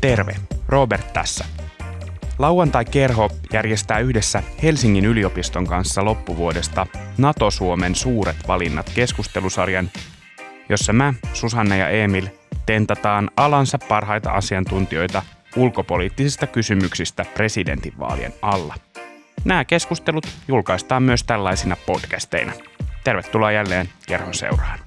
Terve, Robert tässä. Lauantai-kerho järjestää yhdessä Helsingin yliopiston kanssa loppuvuodesta NATO-Suomen suuret valinnat keskustelusarjan, jossa mä, Susanne ja Emil tentataan alansa parhaita asiantuntijoita ulkopoliittisista kysymyksistä presidentinvaalien alla. Nämä keskustelut julkaistaan myös tällaisina podcasteina. Tervetuloa jälleen kerhon seuraan.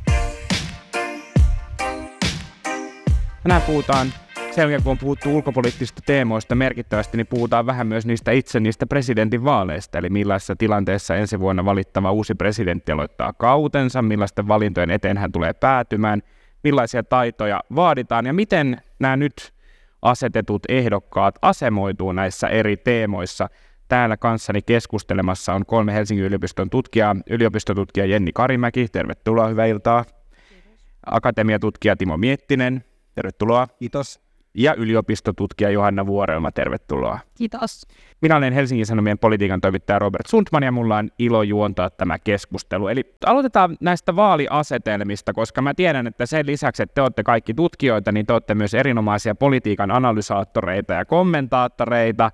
Tänään puhutaan sen jälkeen, kun on puhuttu ulkopoliittisista teemoista merkittävästi, niin puhutaan vähän myös niistä itse niistä presidentin vaaleista, eli millaisessa tilanteessa ensi vuonna valittava uusi presidentti aloittaa kautensa, millaisten valintojen eteen hän tulee päätymään, millaisia taitoja vaaditaan ja miten nämä nyt asetetut ehdokkaat asemoituu näissä eri teemoissa. Täällä kanssani keskustelemassa on kolme Helsingin yliopiston tutkijaa, yliopistotutkija Jenni Karimäki, tervetuloa, hyvää iltaa. Kiitos. Akatemiatutkija Timo Miettinen, tervetuloa. Kiitos ja yliopistotutkija Johanna Vuorelma, tervetuloa. Kiitos. Minä olen Helsingin Sanomien politiikan toimittaja Robert Sundman ja mulla on ilo juontaa tämä keskustelu. Eli aloitetaan näistä vaaliasetelmista, koska mä tiedän, että sen lisäksi, että te olette kaikki tutkijoita, niin te olette myös erinomaisia politiikan analysaattoreita ja kommentaattoreita.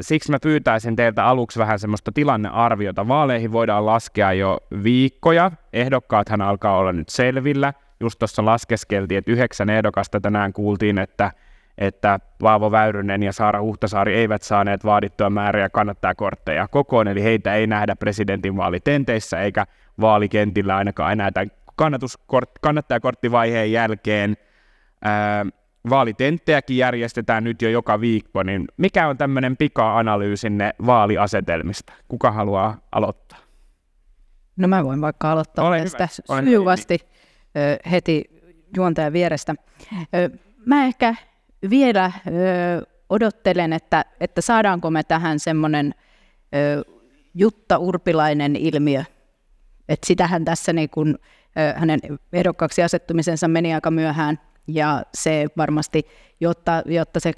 Siksi mä pyytäisin teiltä aluksi vähän semmoista tilannearviota. Vaaleihin voidaan laskea jo viikkoja. Ehdokkaathan alkaa olla nyt selvillä – just tuossa laskeskeltiin, että yhdeksän ehdokasta tänään kuultiin, että, että Paavo Väyrynen ja Saara Huhtasaari eivät saaneet vaadittua määriä kannattajakortteja kokoon, eli heitä ei nähdä presidentinvaalitenteissä eikä vaalikentillä ainakaan enää tämän kannattajakorttivaiheen jälkeen. Vaalitenttejäkin järjestetään nyt jo joka viikko, niin mikä on tämmöinen pika-analyysinne vaaliasetelmista? Kuka haluaa aloittaa? No mä voin vaikka aloittaa Ole tästä hyvä. sujuvasti heti juontajan vierestä. Mä ehkä vielä odottelen, että, että saadaanko me tähän semmoinen Jutta Urpilainen ilmiö. Että sitähän tässä niin kun, hänen ehdokkaaksi asettumisensa meni aika myöhään ja se varmasti, jotta, jotta se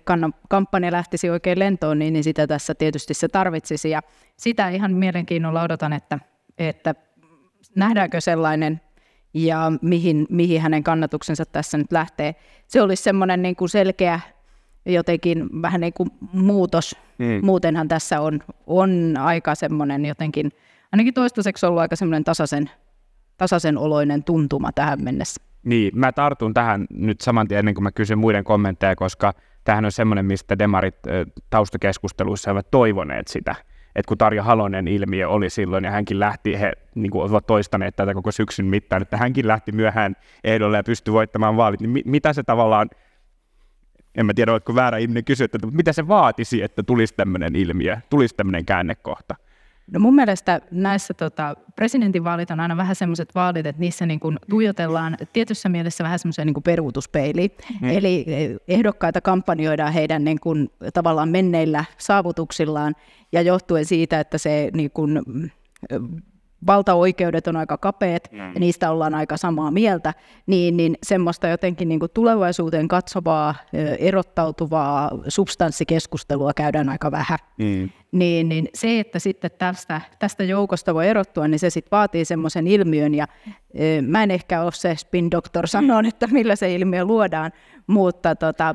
kampanja lähtisi oikein lentoon, niin, niin sitä tässä tietysti se tarvitsisi. Ja sitä ihan mielenkiinnolla odotan, että, että nähdäänkö sellainen ja mihin, mihin hänen kannatuksensa tässä nyt lähtee. Se olisi semmoinen niin kuin selkeä jotenkin vähän niin kuin muutos. Mm. Muutenhan tässä on, on aika semmoinen jotenkin, ainakin toistaiseksi ollut aika semmoinen tasaisen, tasaisen oloinen tuntuma tähän mennessä. Niin, mä tartun tähän nyt saman tien ennen kuin mä kysyn muiden kommentteja, koska tähän on semmoinen, mistä demarit taustakeskusteluissa ovat toivoneet sitä, että kun Tarja Halonen ilmiö oli silloin ja hänkin lähti, he niin kuin ovat toistaneet tätä koko syksyn mittaan, että hänkin lähti myöhään ehdolle ja pystyi voittamaan vaalit, niin mi- mitä se tavallaan, en mä tiedä, oletko väärä ihminen kysyä, että mitä se vaatisi, että tulisi tämmöinen ilmiö, tulisi tämmöinen käännekohta? No mun mielestä näissä tota, presidentinvaalit on aina vähän semmoiset vaalit, että niissä niin kuin tuijotellaan tietyssä mielessä vähän semmoiseen niin peruutuspeiliin. Mm. Eli ehdokkaita kampanjoidaan heidän niin kuin, tavallaan menneillä saavutuksillaan ja johtuen siitä, että se niin kuin, valtaoikeudet on aika kapeat mm. ja niistä ollaan aika samaa mieltä, niin, niin semmoista jotenkin niin kuin tulevaisuuteen katsovaa, erottautuvaa substanssikeskustelua käydään aika vähän. Mm. Niin, niin se, että sitten tästä, tästä joukosta voi erottua, niin se sitten vaatii semmoisen ilmiön ja mä en ehkä ole se spin doctor sanoa, että millä se ilmiö luodaan, mutta tota,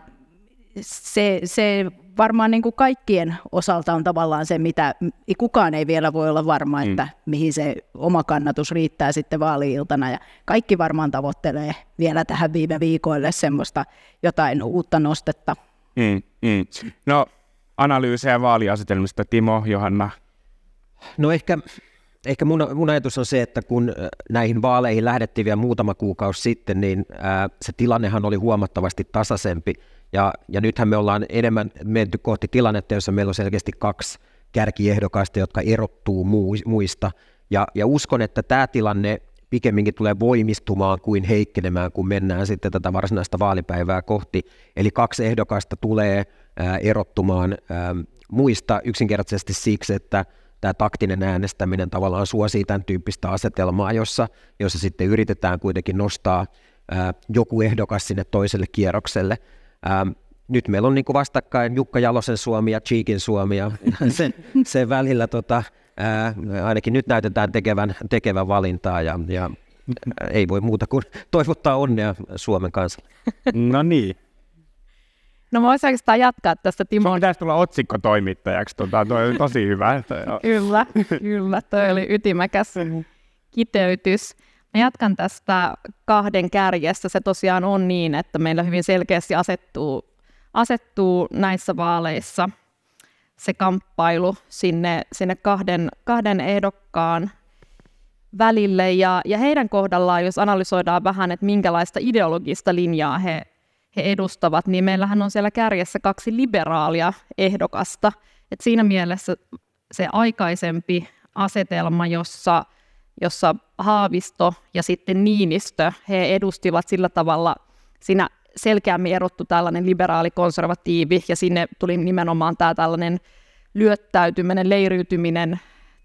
se, se varmaan niin kuin kaikkien osalta on tavallaan se, mitä kukaan ei vielä voi olla varma, mm. että mm. mihin se oma kannatus riittää sitten vaali-iltana. Ja kaikki varmaan tavoittelee vielä tähän viime viikoille semmoista jotain uutta nostetta. Mm, mm. No analyysejä vaaliasetelmista, Timo, Johanna? No ehkä, ehkä mun, mun ajatus on se, että kun näihin vaaleihin lähdettiin vielä muutama kuukausi sitten, niin ää, se tilannehan oli huomattavasti tasaisempi ja, ja nythän me ollaan enemmän menty kohti tilannetta, jossa meillä on selkeästi kaksi kärkiehdokasta, jotka erottuu muista. Ja, ja uskon, että tämä tilanne pikemminkin tulee voimistumaan kuin heikkenemään, kun mennään sitten tätä varsinaista vaalipäivää kohti. Eli kaksi ehdokasta tulee ää, erottumaan ää, muista yksinkertaisesti siksi, että tämä taktinen äänestäminen tavallaan suosii tämän tyyppistä asetelmaa, jossa, jossa sitten yritetään kuitenkin nostaa ää, joku ehdokas sinne toiselle kierrokselle. Ähm, nyt meillä on niin kuin vastakkain Jukka Jalosen Suomi ja Cheekin Suomi ja sen, sen välillä tota, Ää, ainakin nyt näytetään tekevän, tekevän valintaa ja, ja ei voi muuta kuin toivottaa onnea Suomen kanssa. No niin. No mä voisin oikeastaan jatkaa tästä Timo. Sun pitäisi tulla otsikkotoimittajaksi, tota, toi oli tosi hyvä. kyllä, kyllä, toi oli ytimäkäs kiteytys. Mä jatkan tästä kahden kärjessä. Se tosiaan on niin, että meillä hyvin selkeästi asettuu, asettuu näissä vaaleissa se kamppailu sinne, sinne kahden, kahden ehdokkaan välille. Ja, ja heidän kohdallaan, jos analysoidaan vähän, että minkälaista ideologista linjaa he, he edustavat, niin meillähän on siellä kärjessä kaksi liberaalia ehdokasta. Et siinä mielessä se aikaisempi asetelma, jossa, jossa Haavisto ja sitten Niinistö, he edustivat sillä tavalla siinä selkeämmin erottu tällainen liberaali-konservatiivi, ja sinne tuli nimenomaan tämä tällainen lyöttäytyminen, leiriytyminen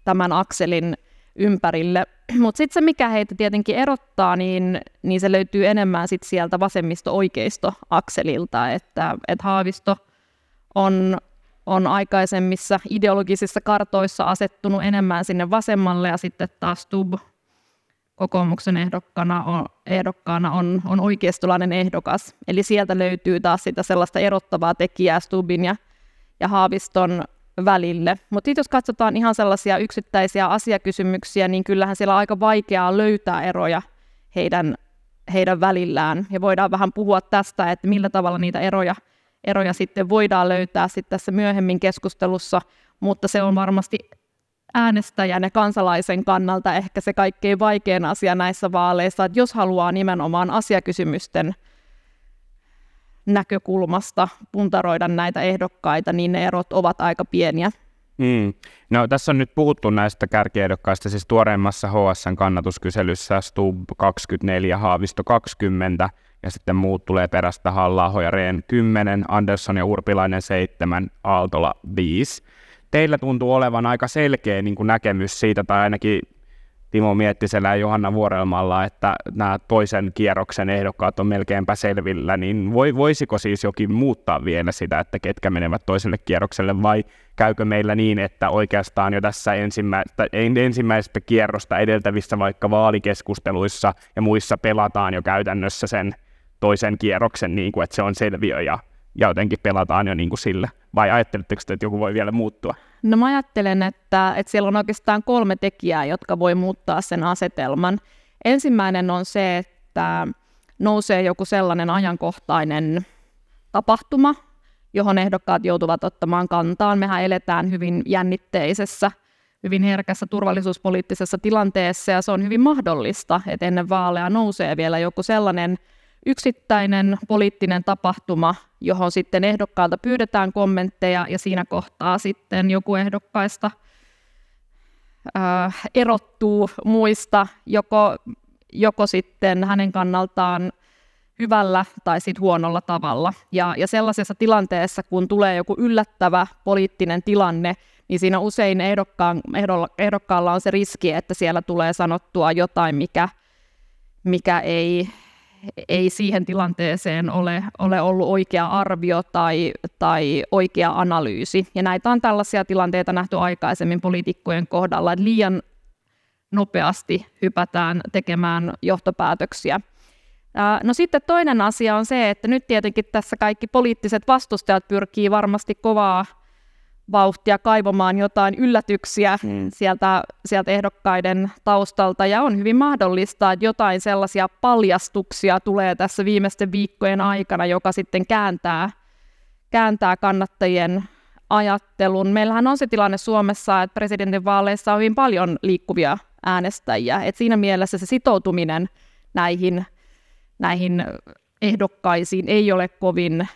tämän akselin ympärille. Mutta sitten se, mikä heitä tietenkin erottaa, niin, niin se löytyy enemmän sit sieltä vasemmisto-oikeisto-akselilta, että et Haavisto on, on aikaisemmissa ideologisissa kartoissa asettunut enemmän sinne vasemmalle, ja sitten taas Stub kokoomuksen ehdokkaana on, ehdokkaana on, on oikeistolainen ehdokas. Eli sieltä löytyy taas sitä sellaista erottavaa tekijää Stubin ja, ja Haaviston välille. Mutta jos katsotaan ihan sellaisia yksittäisiä asiakysymyksiä, niin kyllähän siellä on aika vaikeaa löytää eroja heidän, heidän välillään. Ja voidaan vähän puhua tästä, että millä tavalla niitä eroja, eroja sitten voidaan löytää sitten tässä myöhemmin keskustelussa, mutta se on varmasti äänestäjän ja kansalaisen kannalta ehkä se kaikkein vaikein asia näissä vaaleissa, että jos haluaa nimenomaan asiakysymysten näkökulmasta puntaroida näitä ehdokkaita, niin ne erot ovat aika pieniä. Mm. No, tässä on nyt puhuttu näistä kärkiehdokkaista, siis tuoreimmassa HSN kannatuskyselyssä Stub 24, Haavisto 20, ja sitten muut tulee perästä halla ja Rehn 10, Andersson ja Urpilainen 7, Aaltola 5. Teillä tuntuu olevan aika selkeä niin kuin näkemys siitä, tai ainakin Timo Miettisellä ja Johanna Vuorelmalla, että nämä toisen kierroksen ehdokkaat on melkeinpä selvillä, niin voi, voisiko siis jokin muuttaa vielä sitä, että ketkä menevät toiselle kierrokselle, vai käykö meillä niin, että oikeastaan jo tässä ensimmäistä, ensimmäisestä kierrosta edeltävissä vaikka vaalikeskusteluissa ja muissa pelataan jo käytännössä sen toisen kierroksen, niin kuin, että se on selviö ja, ja jotenkin pelataan jo niin kuin sille? Vai ajatteletteko että joku voi vielä muuttua? No mä ajattelen, että, että siellä on oikeastaan kolme tekijää, jotka voi muuttaa sen asetelman. Ensimmäinen on se, että nousee joku sellainen ajankohtainen tapahtuma, johon ehdokkaat joutuvat ottamaan kantaan. Mehän eletään hyvin jännitteisessä, hyvin herkässä turvallisuuspoliittisessa tilanteessa, ja se on hyvin mahdollista, että ennen vaaleja nousee vielä joku sellainen yksittäinen poliittinen tapahtuma, johon sitten ehdokkaalta pyydetään kommentteja ja siinä kohtaa sitten joku ehdokkaista erottuu muista joko, joko sitten hänen kannaltaan hyvällä tai sitten huonolla tavalla. Ja, ja sellaisessa tilanteessa, kun tulee joku yllättävä poliittinen tilanne, niin siinä usein ehdokkaan, ehdokkaalla on se riski, että siellä tulee sanottua jotain, mikä, mikä ei, ei siihen tilanteeseen ole, ole ollut oikea arvio tai, tai oikea analyysi. Ja näitä on tällaisia tilanteita nähty aikaisemmin poliitikkojen kohdalla, että liian nopeasti hypätään tekemään johtopäätöksiä. No sitten toinen asia on se, että nyt tietenkin tässä kaikki poliittiset vastustajat pyrkii varmasti kovaa vauhtia kaivamaan jotain yllätyksiä mm. sieltä, sieltä ehdokkaiden taustalta, ja on hyvin mahdollista, että jotain sellaisia paljastuksia tulee tässä viimeisten viikkojen aikana, joka sitten kääntää, kääntää kannattajien ajattelun. Meillähän on se tilanne Suomessa, että presidentinvaaleissa on hyvin paljon liikkuvia äänestäjiä, että siinä mielessä se sitoutuminen näihin, näihin ehdokkaisiin ei ole kovin,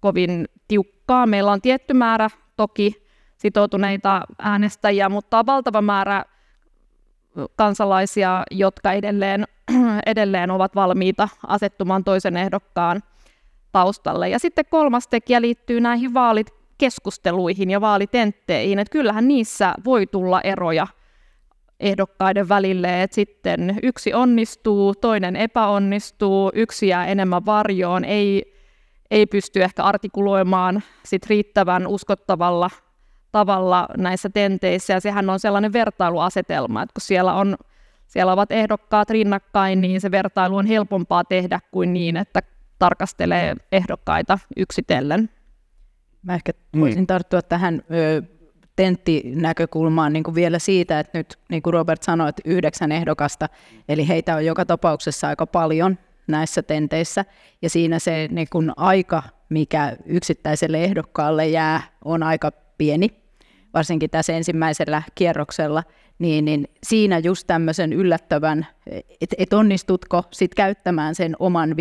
kovin tiukkaa. Meillä on tietty määrä toki sitoutuneita äänestäjiä, mutta valtava määrä kansalaisia, jotka edelleen, edelleen ovat valmiita asettumaan toisen ehdokkaan taustalle. Ja sitten kolmas tekijä liittyy näihin vaalikeskusteluihin ja vaalitentteihin, että kyllähän niissä voi tulla eroja ehdokkaiden välille, että sitten yksi onnistuu, toinen epäonnistuu, yksi jää enemmän varjoon, ei ei pysty ehkä artikuloimaan sit riittävän uskottavalla tavalla näissä tenteissä, ja sehän on sellainen vertailuasetelma, että kun siellä, on, siellä ovat ehdokkaat rinnakkain, niin se vertailu on helpompaa tehdä kuin niin, että tarkastelee ehdokkaita yksitellen. Mä ehkä voisin mm. tarttua tähän ö, tenttinäkökulmaan niin kuin vielä siitä, että nyt niin kuin Robert sanoi, että yhdeksän ehdokasta, eli heitä on joka tapauksessa aika paljon näissä tenteissä, ja siinä se niin kuin aika, mikä yksittäiselle ehdokkaalle jää, on aika pieni, varsinkin tässä ensimmäisellä kierroksella, niin, niin siinä just tämmöisen yllättävän, että et onnistutko sit käyttämään sen oman 5-6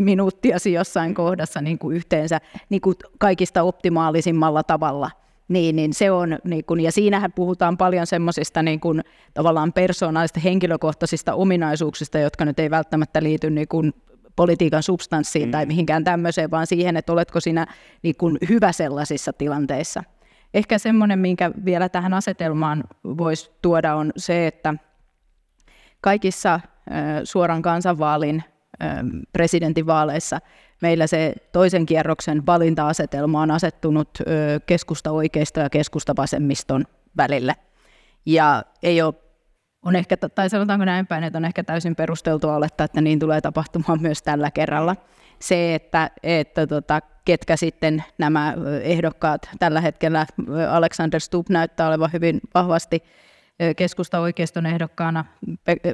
minuuttia jossain kohdassa niin kuin yhteensä niin kuin kaikista optimaalisimmalla tavalla – niin, niin se on, niin kun, ja siinähän puhutaan paljon semmoisista niin kun, tavallaan persoonallisista henkilökohtaisista ominaisuuksista, jotka nyt ei välttämättä liity niin kun, politiikan substanssiin mm. tai mihinkään tämmöiseen, vaan siihen, että oletko sinä niin kun, hyvä sellaisissa tilanteissa. Ehkä semmoinen, minkä vielä tähän asetelmaan voisi tuoda, on se, että kaikissa suoran kansanvaalin presidentinvaaleissa meillä se toisen kierroksen valinta-asetelma on asettunut keskusta oikeista ja keskusta vasemmiston välille. Ja ei ole, on ehkä, tai sanotaanko näin päin, että on ehkä täysin perusteltua olettaa, että niin tulee tapahtumaan myös tällä kerralla. Se, että, että tota, ketkä sitten nämä ehdokkaat tällä hetkellä, Alexander Stubb näyttää olevan hyvin vahvasti keskusta oikeiston ehdokkaana,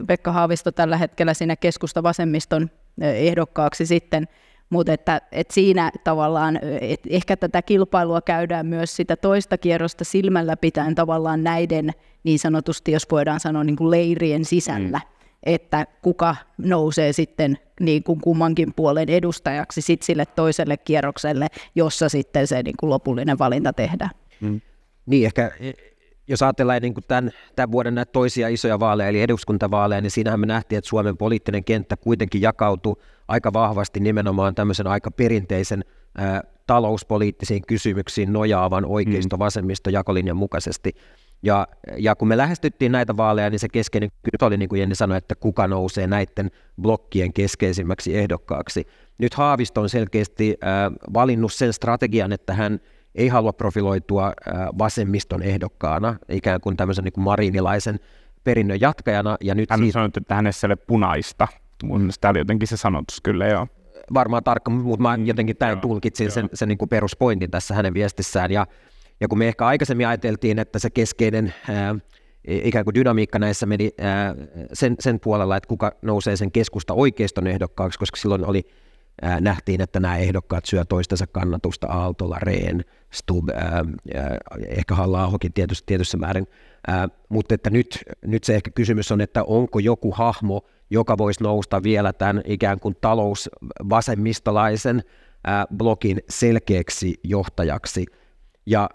Pekka Haavisto tällä hetkellä siinä keskusta vasemmiston ehdokkaaksi sitten, mutta että, että siinä tavallaan, että ehkä tätä kilpailua käydään myös sitä toista kierrosta silmällä pitäen tavallaan näiden niin sanotusti, jos voidaan sanoa niin kuin leirien sisällä, mm. että kuka nousee sitten niin kuin kummankin puolen edustajaksi sit sille toiselle kierrokselle, jossa sitten se niin kuin lopullinen valinta tehdään. Mm. Niin, ehkä jos ajatellaan niin kuin tämän, tämän vuoden näitä toisia isoja vaaleja, eli eduskuntavaaleja, niin siinähän me nähtiin, että Suomen poliittinen kenttä kuitenkin jakautui aika vahvasti nimenomaan tämmöisen aika perinteisen ää, talouspoliittisiin kysymyksiin nojaavan oikeisto-vasemmisto jakolinjan mukaisesti. Ja, ja kun me lähestyttiin näitä vaaleja, niin se keskeinen kysymys oli, niin kuin Jenni sanoi, että kuka nousee näiden blokkien keskeisimmäksi ehdokkaaksi. Nyt Haavisto on selkeästi äh, valinnut sen strategian, että hän ei halua profiloitua äh, vasemmiston ehdokkaana, ikään kuin tämmöisen niin kuin marinilaisen perinnön jatkajana. Ja nyt Hän siitä... sanoi, että hänessä ei ole punaista. Mun mielestä oli jotenkin se sanotus kyllä, joo. Varmaan tarkka, mutta mä jotenkin tämän tulkitsin joo. sen, sen niin kuin peruspointin tässä hänen viestissään. Ja, ja kun me ehkä aikaisemmin ajateltiin, että se keskeinen ää, ikään kuin dynamiikka näissä meni ää, sen, sen puolella, että kuka nousee sen keskusta oikeiston ehdokkaaksi, koska silloin oli ää, nähtiin, että nämä ehdokkaat syö toistensa kannatusta, Aaltola, Rehn, Stub, ää, ehkä halla tietyssä, tietyssä määrin, ää, mutta että nyt, nyt se ehkä kysymys on, että onko joku hahmo, joka voisi nousta vielä tämän ikään kuin talousvasemmistolaisen blokin selkeäksi johtajaksi, ja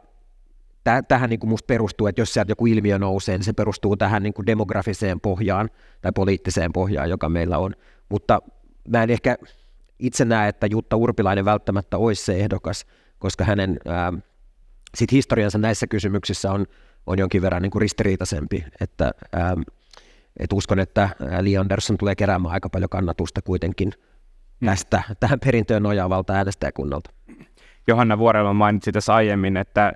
tähän niin kuin musta perustuu, että jos sieltä joku ilmiö nousee, niin se perustuu tähän niin kuin demografiseen pohjaan tai poliittiseen pohjaan, joka meillä on. Mutta mä en ehkä itse näe, että Jutta Urpilainen välttämättä olisi se ehdokas, koska hänen ää, sit historiansa näissä kysymyksissä on, on jonkin verran niin kuin ristiriitaisempi, että ää, et uskon, että Li Andersson tulee keräämään aika paljon kannatusta kuitenkin hmm. tästä, tähän perintöön nojaavalta äänestäjäkunnalta. Johanna Vuorella mainitsi tässä aiemmin, että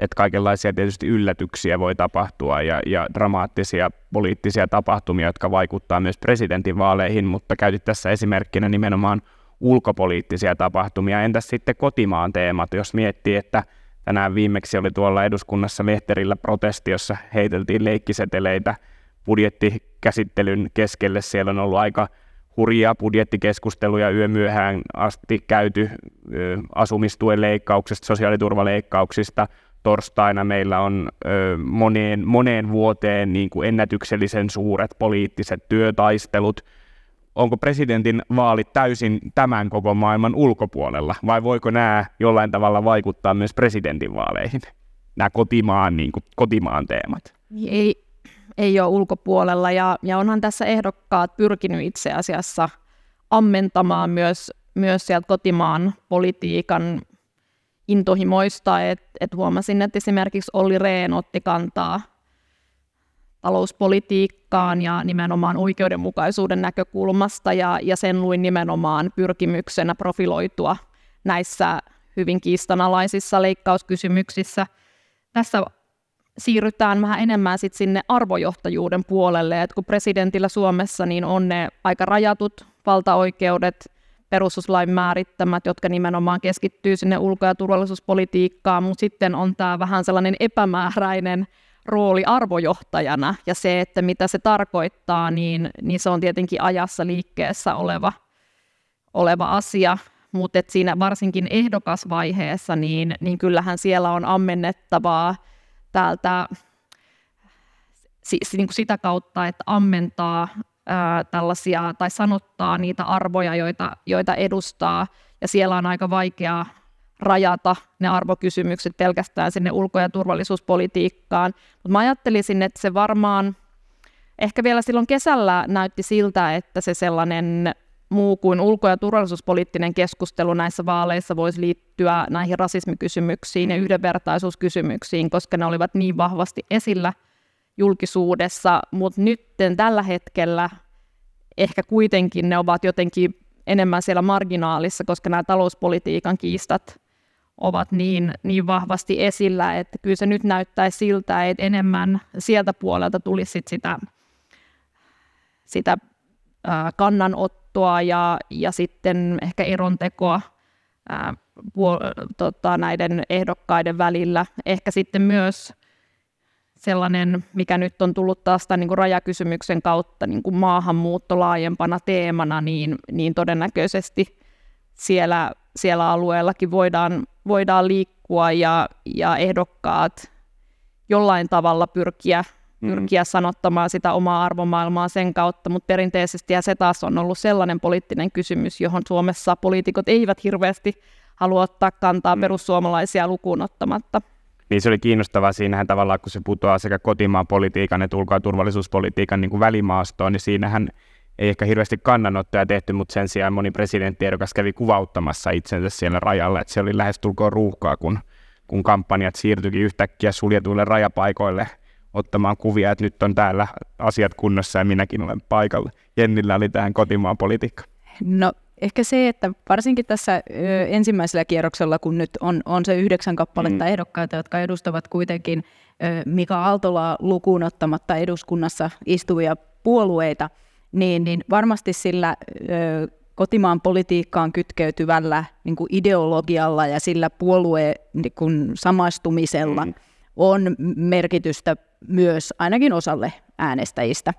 että kaikenlaisia tietysti yllätyksiä voi tapahtua ja, ja dramaattisia poliittisia tapahtumia, jotka vaikuttaa myös presidentinvaaleihin, mutta käytit tässä esimerkkinä nimenomaan ulkopoliittisia tapahtumia. Entäs sitten kotimaan teemat, jos miettii, että tänään viimeksi oli tuolla eduskunnassa Lehterillä protesti, jossa heiteltiin leikkiseteleitä budjettikäsittelyn keskelle. Siellä on ollut aika hurjia budjettikeskusteluja yömyöhään asti käyty asumistuen leikkauksista, sosiaaliturvaleikkauksista, torstaina meillä on ö, moneen, moneen vuoteen niin kuin ennätyksellisen suuret poliittiset työtaistelut. Onko presidentin vaalit täysin tämän koko maailman ulkopuolella, vai voiko nämä jollain tavalla vaikuttaa myös presidentin vaaleihin, nämä kotimaan, niin kuin, kotimaan teemat? Ei, ei ole ulkopuolella, ja, ja onhan tässä ehdokkaat pyrkinyt itse asiassa ammentamaan myös, myös sieltä kotimaan politiikan intohimoista, että et huomasin, että esimerkiksi Olli Rehn otti kantaa talouspolitiikkaan ja nimenomaan oikeudenmukaisuuden näkökulmasta, ja, ja sen luin nimenomaan pyrkimyksenä profiloitua näissä hyvin kiistanalaisissa leikkauskysymyksissä. tässä siirrytään vähän enemmän sit sinne arvojohtajuuden puolelle, että kun presidentillä Suomessa niin on ne aika rajatut valtaoikeudet, perustuslain määrittämät, jotka nimenomaan keskittyy sinne ulko- ja turvallisuuspolitiikkaan, mutta sitten on tämä vähän sellainen epämääräinen rooli arvojohtajana, ja se, että mitä se tarkoittaa, niin, niin se on tietenkin ajassa liikkeessä oleva, oleva asia, mutta siinä varsinkin ehdokasvaiheessa, niin, niin kyllähän siellä on ammennettavaa täältä siis niin kuin sitä kautta, että ammentaa ää, tällaisia tai sanottaa niitä arvoja, joita, joita edustaa, ja siellä on aika vaikea rajata ne arvokysymykset pelkästään sinne ulko- ja turvallisuuspolitiikkaan. Mutta mä ajattelisin, että se varmaan ehkä vielä silloin kesällä näytti siltä, että se sellainen muu kuin ulko- ja turvallisuuspoliittinen keskustelu näissä vaaleissa voisi liittyä näihin rasismikysymyksiin ja yhdenvertaisuuskysymyksiin, koska ne olivat niin vahvasti esillä julkisuudessa, mutta nyt tällä hetkellä ehkä kuitenkin ne ovat jotenkin enemmän siellä marginaalissa, koska nämä talouspolitiikan kiistat ovat niin, niin vahvasti esillä, että kyllä se nyt näyttäisi siltä, että enemmän sieltä puolelta tulisi sit sitä, sitä kannanottoa ja, ja sitten ehkä erontekoa ää, puol- tota, näiden ehdokkaiden välillä. Ehkä sitten myös sellainen, mikä nyt on tullut taas tämän niin kuin rajakysymyksen kautta niin kuin maahanmuutto laajempana teemana, niin, niin todennäköisesti siellä, siellä alueellakin voidaan, voidaan liikkua ja, ja ehdokkaat jollain tavalla pyrkiä. Pyrkiä sanottamaan sitä omaa arvomaailmaa sen kautta, mutta perinteisesti ja se taas on ollut sellainen poliittinen kysymys, johon Suomessa poliitikot eivät hirveästi halua ottaa kantaa mm. perussuomalaisia lukuun ottamatta. Niin se oli kiinnostavaa siinähän tavallaan, kun se putoaa sekä kotimaan politiikan että ulko- ja turvallisuuspolitiikan niin kuin välimaastoon, niin siinähän ei ehkä hirveästi kannanottoja tehty, mutta sen sijaan moni presidenttiehdokas kävi kuvauttamassa itsensä siellä rajalla, että se oli lähestulkoon ruuhkaa, kun, kun kampanjat siirtyikin yhtäkkiä suljetuille rajapaikoille ottamaan kuvia, että nyt on täällä asiat kunnossa ja minäkin olen paikalla. Jennillä oli tähän kotimaan politiikka. No ehkä se, että varsinkin tässä ö, ensimmäisellä kierroksella, kun nyt on, on se yhdeksän kappaletta mm. ehdokkaita, jotka edustavat kuitenkin ö, Mika Aaltolaa lukuun ottamatta eduskunnassa istuvia puolueita, niin, niin varmasti sillä ö, kotimaan politiikkaan kytkeytyvällä niin kuin ideologialla ja sillä puolueen niin kuin samastumisella mm. on merkitystä myös ainakin osalle äänestäjistä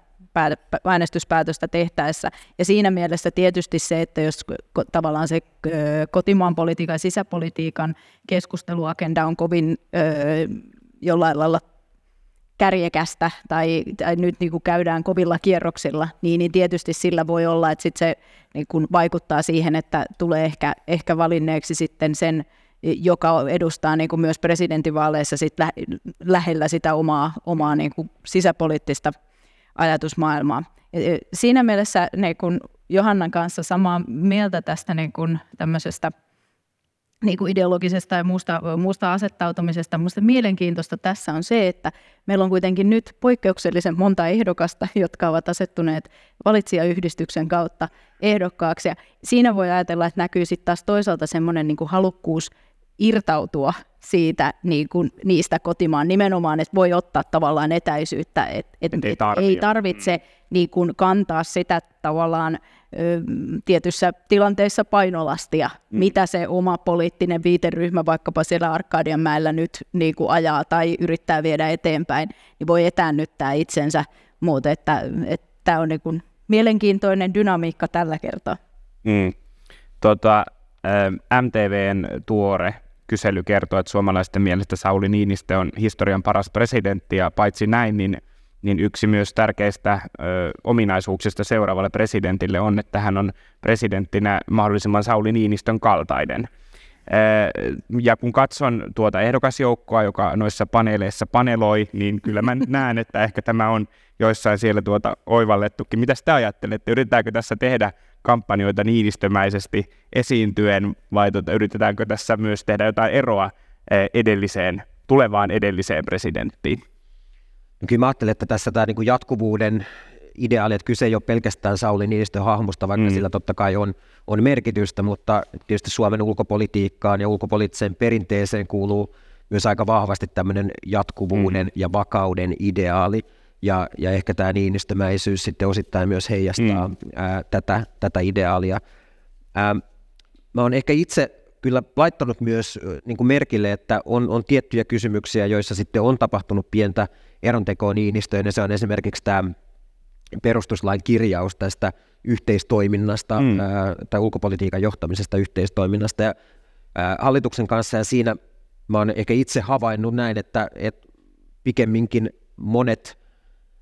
äänestyspäätöstä tehtäessä. Ja siinä mielessä tietysti se, että jos tavallaan se kotimaan politiikan ja sisäpolitiikan keskusteluagenda on kovin jollain lailla kärjekästä tai, tai nyt niin kuin käydään kovilla kierroksilla, niin, niin tietysti sillä voi olla, että sit se niin kuin vaikuttaa siihen, että tulee ehkä, ehkä valinneeksi sitten sen joka edustaa niin kuin myös presidentinvaaleissa sit lä- lähellä sitä omaa, omaa niin kuin sisäpoliittista ajatusmaailmaa. Siinä mielessä niin kuin Johannan kanssa samaa mieltä tästä niin kuin tämmöisestä niin kuin ideologisesta ja muusta, muusta asettautumisesta. Minusta mielenkiintoista tässä on se, että meillä on kuitenkin nyt poikkeuksellisen monta ehdokasta, jotka ovat asettuneet valitsijayhdistyksen kautta ehdokkaaksi. Ja siinä voi ajatella, että näkyy sitten taas toisaalta semmoinen niin halukkuus irtautua siitä niin kuin, niistä kotimaan nimenomaan, että voi ottaa tavallaan etäisyyttä, että et, et, ei, tarvi. ei tarvitse mm. niin kuin, kantaa sitä tavallaan ö, tietyssä tilanteessa painolastia, mm. mitä se oma poliittinen viiteryhmä vaikkapa siellä Arkadianmäellä nyt niin kuin, ajaa tai yrittää viedä eteenpäin, niin voi etäännyttää itsensä, mutta että, että tämä on niin kuin, mielenkiintoinen dynamiikka tällä kertaa. Mm. Tota, MTVn tuore kysely kertoo, että suomalaisten mielestä Sauli Niinistö on historian paras presidentti, ja paitsi näin, niin, niin yksi myös tärkeistä ö, ominaisuuksista seuraavalle presidentille on, että hän on presidenttinä mahdollisimman Sauli Niinistön kaltainen. Ja kun katson tuota ehdokasjoukkoa, joka noissa paneeleissa paneloi, niin kyllä mä näen, että ehkä tämä on joissain siellä tuota oivallettukin. Mitä te ajattelette? Yritetäänkö tässä tehdä kampanjoita niinistömäisesti esiintyen, vai tuota, yritetäänkö tässä myös tehdä jotain eroa edelliseen, tulevaan edelliseen presidenttiin? No kyllä mä ajattelen, että tässä tämä niin jatkuvuuden ideaali, että kyse ei ole pelkästään Sauli Niinistön hahmosta, vaikka mm. sillä totta kai on, on merkitystä, mutta tietysti Suomen ulkopolitiikkaan ja ulkopoliittiseen perinteeseen kuuluu myös aika vahvasti tämmöinen jatkuvuuden mm. ja vakauden ideaali, ja, ja ehkä tämä Niinistömäisyys sitten osittain myös heijastaa mm. ää, tätä, tätä ideaalia. Ää, mä oon ehkä itse kyllä laittanut myös niin kuin merkille, että on, on tiettyjä kysymyksiä, joissa sitten on tapahtunut pientä erontekoa Niinistöön, ja se on esimerkiksi tämä perustuslain kirjaus tästä yhteistoiminnasta mm. ää, tai ulkopolitiikan johtamisesta yhteistoiminnasta ja ää, hallituksen kanssa, ja siinä mä oon ehkä itse havainnut näin, että, että pikemminkin monet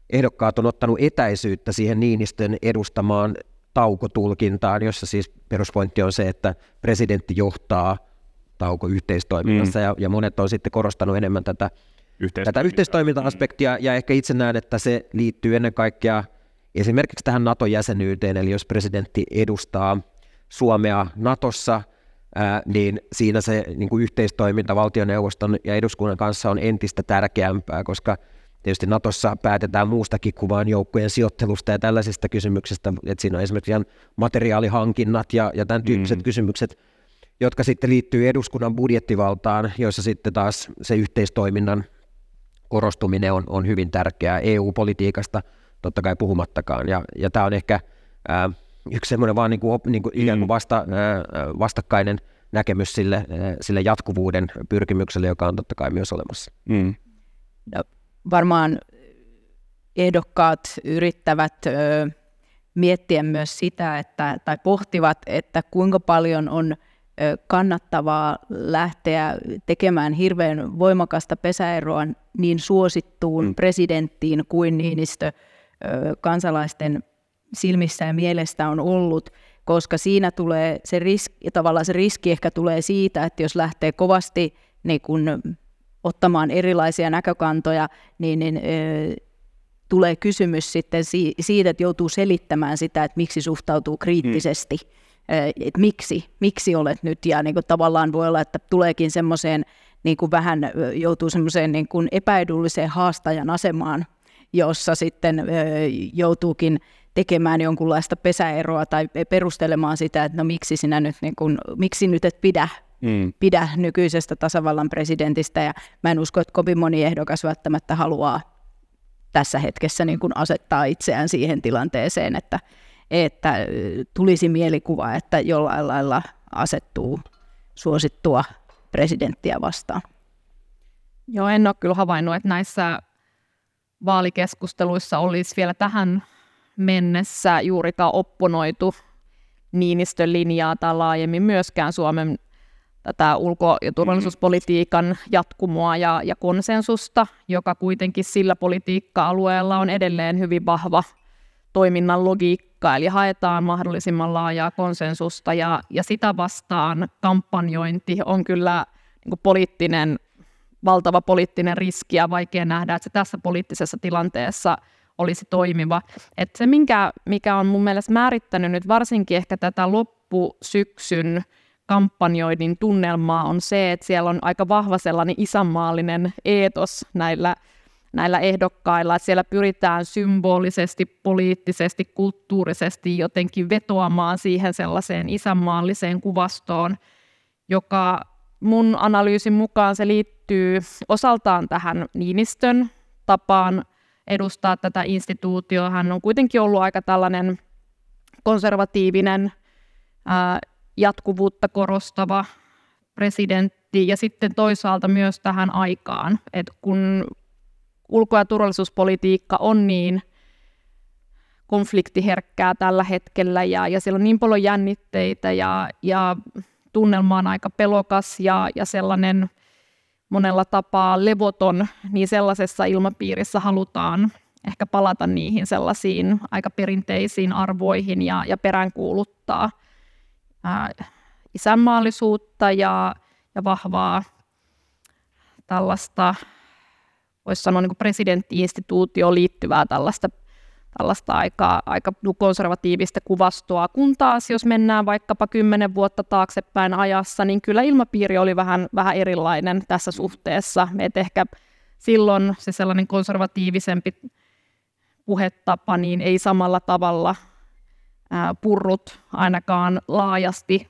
ehdokkaat on ottanut etäisyyttä siihen Niinistön edustamaan taukotulkintaan, jossa siis peruspointti on se, että presidentti johtaa tauko yhteistoiminnassa, mm. ja, ja monet on sitten korostanut enemmän tätä, tätä yhteistoiminta-aspektia, ja ehkä itse näen, että se liittyy ennen kaikkea esimerkiksi tähän NATO-jäsenyyteen, eli jos presidentti edustaa Suomea Natossa, ää, niin siinä se niin kuin yhteistoiminta valtioneuvoston ja eduskunnan kanssa on entistä tärkeämpää, koska Tietysti Natossa päätetään muustakin kuin vain joukkojen sijoittelusta ja tällaisista kysymyksistä, että siinä on esimerkiksi ihan materiaalihankinnat ja, ja tämän tyyppiset mm. kysymykset, jotka sitten liittyy eduskunnan budjettivaltaan, joissa sitten taas se yhteistoiminnan korostuminen on, on hyvin tärkeää EU-politiikasta, totta kai puhumattakaan. Ja, ja tämä on ehkä ää, yksi semmoinen vaan niin kuin, niin kuin mm. ikään kuin vasta, ää, vastakkainen näkemys sille, ää, sille jatkuvuuden pyrkimykselle, joka on totta kai myös olemassa. Mm. No, varmaan ehdokkaat yrittävät ö, miettiä myös sitä, että, tai pohtivat, että kuinka paljon on ö, kannattavaa lähteä tekemään hirveän voimakasta pesäeroa niin suosittuun mm. presidenttiin kuin Niinistö ö, kansalaisten silmissä ja mielestä on ollut, koska siinä tulee se riski, tavallaan se riski ehkä tulee siitä, että jos lähtee kovasti niin kun ottamaan erilaisia näkökantoja, niin, niin ö, tulee kysymys sitten siitä, että joutuu selittämään sitä, että miksi suhtautuu kriittisesti, mm. että miksi, miksi olet nyt, ja niin kuin tavallaan voi olla, että tuleekin semmoiseen, niin kuin vähän joutuu semmoiseen niin kuin epäedulliseen haastajan asemaan, jossa sitten joutuukin tekemään jonkunlaista pesäeroa tai perustelemaan sitä, että no miksi sinä nyt, niin kuin, miksi nyt et pidä mm. pidä nykyisestä tasavallan presidentistä, ja mä en usko, että kovin moni ehdokas välttämättä haluaa tässä hetkessä niin kuin asettaa itseään siihen tilanteeseen, että, että tulisi mielikuva, että jollain lailla asettuu suosittua presidenttiä vastaan. Joo, en ole kyllä havainnut, että näissä vaalikeskusteluissa olisi vielä tähän mennessä juurikaan opponoitu Niinistön linjaa tai laajemmin myöskään Suomen tätä ulko- ja turvallisuuspolitiikan jatkumoa ja, ja konsensusta, joka kuitenkin sillä politiikka-alueella on edelleen hyvin vahva toiminnan logiikka, eli haetaan mahdollisimman laajaa konsensusta ja, ja sitä vastaan kampanjointi on kyllä niin kuin poliittinen, valtava poliittinen riski ja vaikea nähdä, että se tässä poliittisessa tilanteessa olisi toimiva. Et se, minkä, mikä on mun mielestä määrittänyt nyt varsinkin ehkä tätä loppusyksyn kampanjoinnin tunnelmaa on se, että siellä on aika vahva sellainen isänmaallinen eetos näillä, näillä ehdokkailla, että siellä pyritään symbolisesti, poliittisesti, kulttuurisesti jotenkin vetoamaan siihen sellaiseen isänmaalliseen kuvastoon, joka mun analyysin mukaan se liittyy osaltaan tähän Niinistön tapaan edustaa tätä instituutioa. Hän on kuitenkin ollut aika tällainen konservatiivinen jatkuvuutta korostava presidentti ja sitten toisaalta myös tähän aikaan, että kun ulko- ja turvallisuuspolitiikka on niin konfliktiherkkää tällä hetkellä ja, ja siellä on niin paljon jännitteitä ja, ja tunnelma on aika pelokas ja, ja sellainen monella tapaa levoton, niin sellaisessa ilmapiirissä halutaan ehkä palata niihin sellaisiin aika perinteisiin arvoihin ja, ja peräänkuuluttaa – ää, isänmaallisuutta ja, ja vahvaa tällaista, voisi sanoa niin presidenttiinstituutioon liittyvää tällaista, tällaista aika, aika konservatiivista kuvastoa, kun taas jos mennään vaikkapa kymmenen vuotta taaksepäin ajassa, niin kyllä ilmapiiri oli vähän, vähän erilainen tässä suhteessa. Et ehkä silloin se sellainen konservatiivisempi puhetapa niin ei samalla tavalla purrut ainakaan laajasti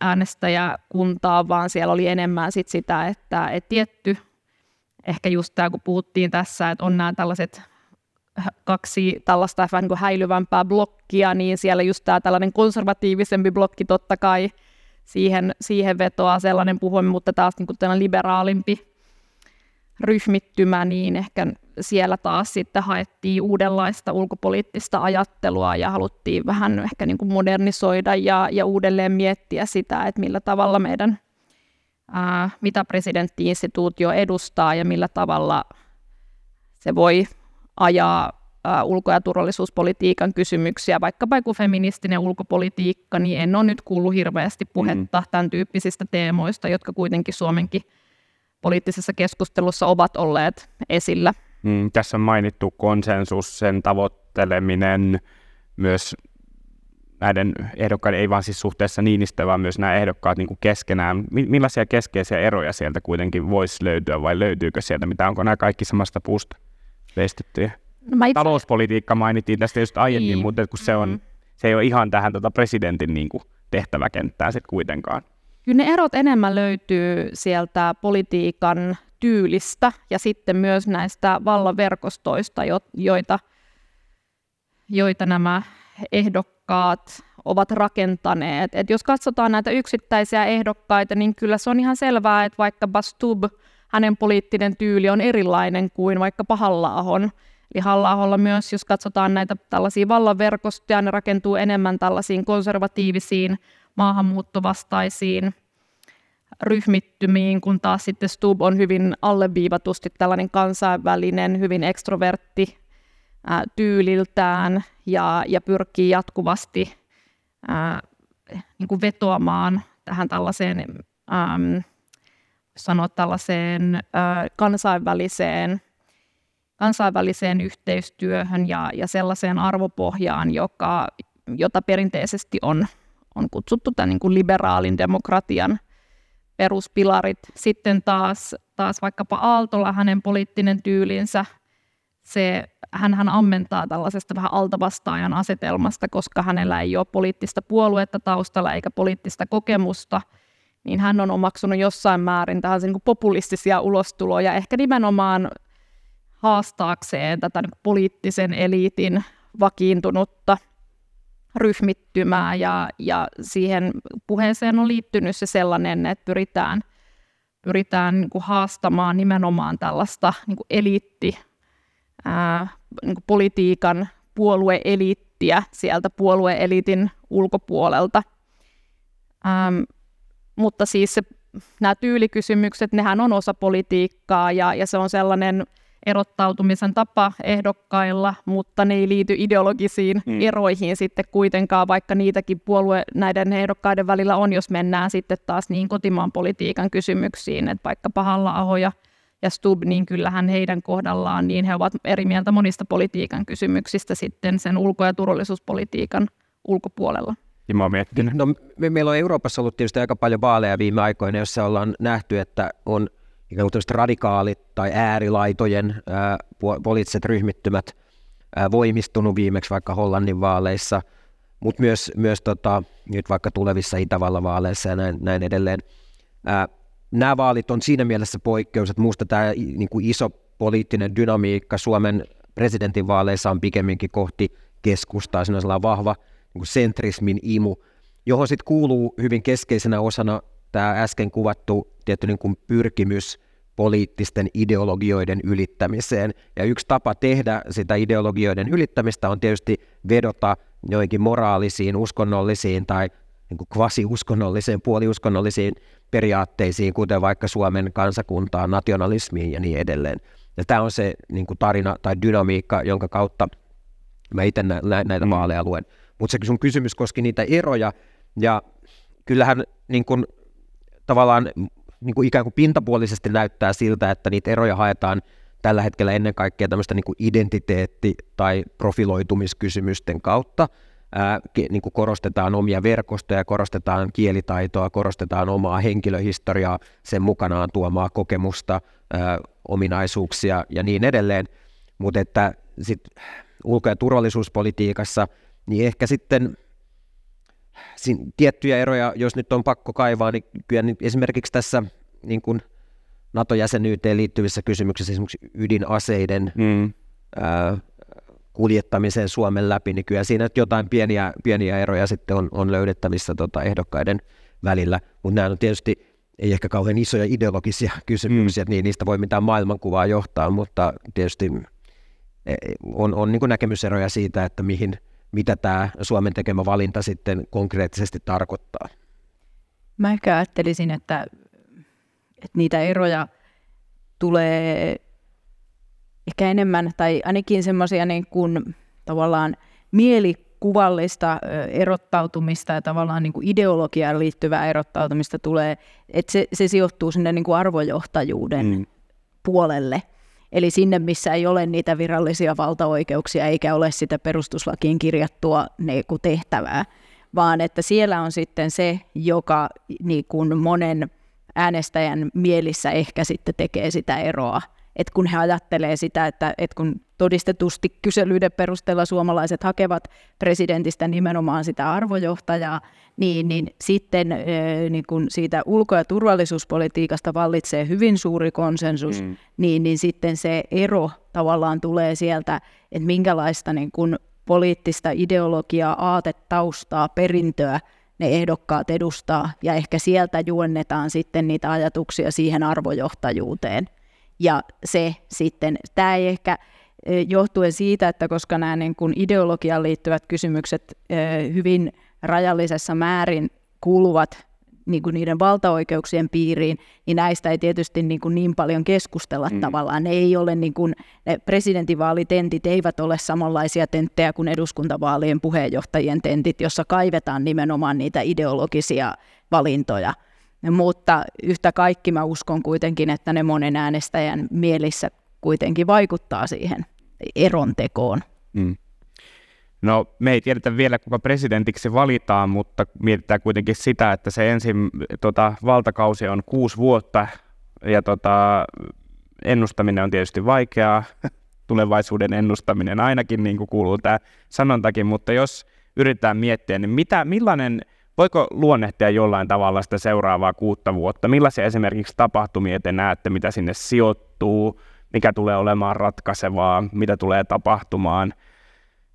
äänestäjäkuntaa, vaan siellä oli enemmän sit sitä, että et tietty, ehkä just tämä, kun puhuttiin tässä, että on nämä tällaiset kaksi tällaista vähän niin häilyvämpää blokkia, niin siellä just tämä tällainen konservatiivisempi blokki totta kai siihen, siihen vetoaa sellainen puhuin, mutta taas niin kuin liberaalimpi ryhmittymä, niin ehkä siellä taas sitten haettiin uudenlaista ulkopoliittista ajattelua ja haluttiin vähän ehkä niin kuin modernisoida ja, ja uudelleen miettiä sitä, että millä tavalla meidän, ää, mitä presidenttiinstituutio edustaa ja millä tavalla se voi ajaa ää, ulko- ja turvallisuuspolitiikan kysymyksiä, vaikkapa joku feministinen ulkopolitiikka, niin en ole nyt kuullut hirveästi puhetta mm. tämän tyyppisistä teemoista, jotka kuitenkin Suomenkin poliittisessa keskustelussa ovat olleet esillä. Mm, tässä on mainittu konsensus, sen tavoitteleminen, myös näiden ehdokkaiden, ei vaan siis suhteessa Niinistö, vaan myös nämä ehdokkaat niin kuin keskenään. Millaisia keskeisiä eroja sieltä kuitenkin voisi löytyä vai löytyykö sieltä mitä? Onko nämä kaikki samasta puusta veistettyjä? No itse... Talouspolitiikka mainittiin tästä just aiemmin, niin. mutta kun se, on, mm. se ei ole ihan tähän tota presidentin niin kuin tehtäväkenttään sitten kuitenkaan. Kyllä ne erot enemmän löytyy sieltä politiikan tyylistä ja sitten myös näistä vallanverkostoista, joita, joita nämä ehdokkaat ovat rakentaneet. Et jos katsotaan näitä yksittäisiä ehdokkaita, niin kyllä se on ihan selvää, että vaikka Stub, hänen poliittinen tyyli on erilainen kuin vaikka Halla-ahon. Eli halla myös, jos katsotaan näitä tällaisia vallanverkostoja, ne rakentuu enemmän tällaisiin konservatiivisiin maahanmuuttovastaisiin ryhmittymiin, kun taas sitten Stub on hyvin alleviivatusti tällainen kansainvälinen, hyvin ekstrovertti ää, tyyliltään ja, ja pyrkii jatkuvasti ää, niin kuin vetoamaan tähän tällaiseen, äm, sanoa tällaiseen ää, kansainväliseen, kansainväliseen yhteistyöhön ja, ja sellaiseen arvopohjaan, joka, jota perinteisesti on on kutsuttu tämän niin kuin liberaalin demokratian peruspilarit. Sitten taas, taas vaikkapa Aaltola, hänen poliittinen tyylinsä, se, hän, ammentaa tällaisesta vähän altavastaajan asetelmasta, koska hänellä ei ole poliittista puoluetta taustalla eikä poliittista kokemusta, niin hän on omaksunut jossain määrin tähän niin populistisia ulostuloja, ehkä nimenomaan haastaakseen tätä niin poliittisen eliitin vakiintunutta ryhmittymää ja, ja siihen puheeseen on liittynyt se sellainen, että pyritään, pyritään niin kuin haastamaan nimenomaan tällaista niin kuin eliitti, ää, niin kuin politiikan puolueeliittiä sieltä puolueeliitin ulkopuolelta. Ähm, mutta siis se, nämä tyylikysymykset, nehän on osa politiikkaa ja, ja se on sellainen erottautumisen tapa ehdokkailla, mutta ne ei liity ideologisiin mm. eroihin sitten kuitenkaan, vaikka niitäkin puolue näiden ehdokkaiden välillä on, jos mennään sitten taas niin kotimaan politiikan kysymyksiin, että vaikka pahalla ahoja ja Stub, niin kyllähän heidän kohdallaan, niin he ovat eri mieltä monista politiikan kysymyksistä sitten sen ulko- ja turvallisuuspolitiikan ulkopuolella. Timo miettinyt. No, me, meillä on Euroopassa ollut tietysti aika paljon vaaleja viime aikoina, jossa ollaan nähty, että on – ikään kuin radikaalit tai äärilaitojen ää, poliittiset ryhmittymät voimistunut viimeksi vaikka Hollannin vaaleissa, mutta myös, myös tota, nyt vaikka tulevissa Itävallan vaaleissa ja näin, näin edelleen. Ää, nämä vaalit on siinä mielessä poikkeus, että minusta tämä niin kuin iso poliittinen dynamiikka Suomen presidentinvaaleissa on pikemminkin kohti keskustaa, siinä on vahva niin kuin sentrismin imu, johon sitten kuuluu hyvin keskeisenä osana tämä äsken kuvattu tietty niin kuin pyrkimys poliittisten ideologioiden ylittämiseen. Ja yksi tapa tehdä sitä ideologioiden ylittämistä on tietysti vedota joihinkin moraalisiin, uskonnollisiin tai niin kuin kvasi-uskonnollisiin, puoliuskonnollisiin periaatteisiin, kuten vaikka Suomen kansakuntaan, nationalismiin ja niin edelleen. Ja tämä on se niin kuin tarina tai dynamiikka, jonka kautta mä itse nä- näitä mm. vaaleja luen. Mutta se sun kysymys koski niitä eroja, ja kyllähän niin kuin, tavallaan niin kuin ikään kuin pintapuolisesti näyttää siltä, että niitä eroja haetaan tällä hetkellä ennen kaikkea tämmöistä niin kuin identiteetti- tai profiloitumiskysymysten kautta. Ää, niin kuin korostetaan omia verkostoja, korostetaan kielitaitoa, korostetaan omaa henkilöhistoriaa, sen mukanaan tuomaa kokemusta, ää, ominaisuuksia ja niin edelleen. Mutta että sit ulko- ja turvallisuuspolitiikassa, niin ehkä sitten tiettyjä eroja, jos nyt on pakko kaivaa, niin kyllä niin esimerkiksi tässä niin kuin NATO-jäsenyyteen liittyvissä kysymyksissä, esimerkiksi ydinaseiden mm. ää, kuljettamiseen Suomen läpi, niin kyllä siinä jotain pieniä, pieniä eroja sitten on, on löydettävissä tota, ehdokkaiden välillä, mutta nämä on tietysti ei ehkä kauhean isoja ideologisia kysymyksiä, mm. niin niistä voi mitään maailmankuvaa johtaa, mutta tietysti e, e, on, on niin näkemyseroja siitä, että mihin, mitä tämä Suomen tekemä valinta sitten konkreettisesti tarkoittaa. Mä ehkä ajattelisin, että, että niitä eroja tulee ehkä enemmän, tai ainakin semmoisia niin kuin tavallaan mielikuvallista erottautumista ja tavallaan niin kuin ideologiaan liittyvää erottautumista tulee, että se, se sijoittuu sinne niin kuin arvojohtajuuden mm. puolelle. Eli sinne, missä ei ole niitä virallisia valtaoikeuksia eikä ole sitä perustuslakiin kirjattua niin kuin tehtävää, vaan että siellä on sitten se, joka niin kuin monen äänestäjän mielissä ehkä sitten tekee sitä eroa että kun he ajattelee sitä, että, että kun todistetusti kyselyiden perusteella suomalaiset hakevat presidentistä nimenomaan sitä arvojohtajaa, niin, niin sitten niin kun siitä ulko- ja turvallisuuspolitiikasta vallitsee hyvin suuri konsensus, mm. niin, niin sitten se ero tavallaan tulee sieltä, että minkälaista niin kun poliittista ideologiaa, aatetaustaa, perintöä ne ehdokkaat edustaa, ja ehkä sieltä juonnetaan sitten niitä ajatuksia siihen arvojohtajuuteen. Ja se sitten, tämä ei ehkä johtuen siitä, että koska nämä niin kuin ideologiaan liittyvät kysymykset hyvin rajallisessa määrin kuuluvat niin kuin niiden valtaoikeuksien piiriin, niin näistä ei tietysti niin, kuin niin paljon keskustella mm. tavallaan. Ne ei ole niin kuin, ne presidentinvaalitentit eivät ole samanlaisia tenttejä kuin eduskuntavaalien puheenjohtajien tentit, jossa kaivetaan nimenomaan niitä ideologisia valintoja. Mutta yhtä kaikki mä uskon kuitenkin, että ne monen äänestäjän mielissä kuitenkin vaikuttaa siihen erontekoon. Mm. No me ei tiedetä vielä, kuka presidentiksi valitaan, mutta mietitään kuitenkin sitä, että se ensin tota, valtakausi on kuusi vuotta ja tota, ennustaminen on tietysti vaikeaa, tulevaisuuden ennustaminen ainakin, niin kuin kuuluu tämä sanontakin, mutta jos yritetään miettiä, niin mitä, millainen – Voiko luonnehtia jollain tavalla sitä seuraavaa kuutta vuotta? Millaisia esimerkiksi tapahtumia te näette, mitä sinne sijoittuu, mikä tulee olemaan ratkaisevaa, mitä tulee tapahtumaan?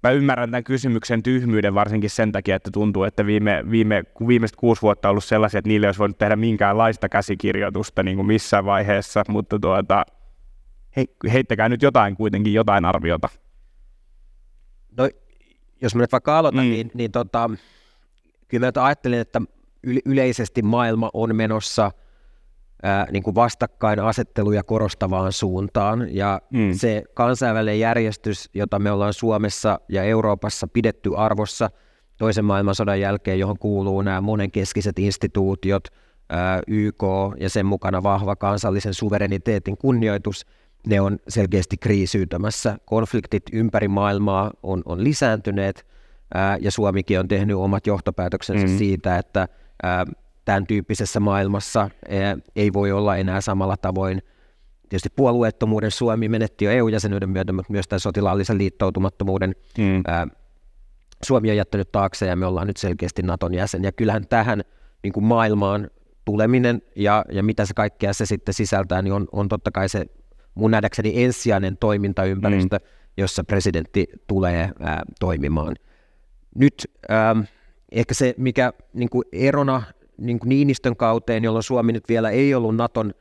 Mä ymmärrän tämän kysymyksen tyhmyyden varsinkin sen takia, että tuntuu, että viime, viime, viimeiset kuusi vuotta on ollut sellaisia, että niille olisi voinut tehdä minkäänlaista käsikirjoitusta niin kuin missään vaiheessa, mutta tuota, he, heittäkää nyt jotain kuitenkin, jotain arviota. No, jos mä nyt vaikka aloitan, mm. niin, niin tota, kyllä mä ajattelin, että yleisesti maailma on menossa ää, niin kuin vastakkainasetteluja korostavaan suuntaan, ja mm. se kansainvälinen järjestys, jota me ollaan Suomessa ja Euroopassa pidetty arvossa toisen maailmansodan jälkeen, johon kuuluu nämä monenkeskiset instituutiot, ää, YK ja sen mukana vahva kansallisen suvereniteetin kunnioitus, ne on selkeästi kriisiytymässä. Konfliktit ympäri maailmaa on, on lisääntyneet, ja Suomikin on tehnyt omat johtopäätöksensä mm. siitä, että tämän tyyppisessä maailmassa ei voi olla enää samalla tavoin tietysti puolueettomuuden Suomi menetti jo EU-jäsenyyden myötä, mutta myös tämän sotilaallisen liittoutumattomuuden mm. Suomi on jättänyt taakse ja me ollaan nyt selkeästi Naton jäsen. Ja kyllähän tähän niin kuin maailmaan tuleminen ja, ja mitä se kaikkea se sitten sisältää, niin on, on totta kai se mun nähdäkseni ensisijainen toimintaympäristö, mm. jossa presidentti tulee ää, toimimaan – nyt ähm, ehkä se, mikä niin kuin erona niin kuin Niinistön kauteen, jolloin Suomi nyt vielä ei ollut Naton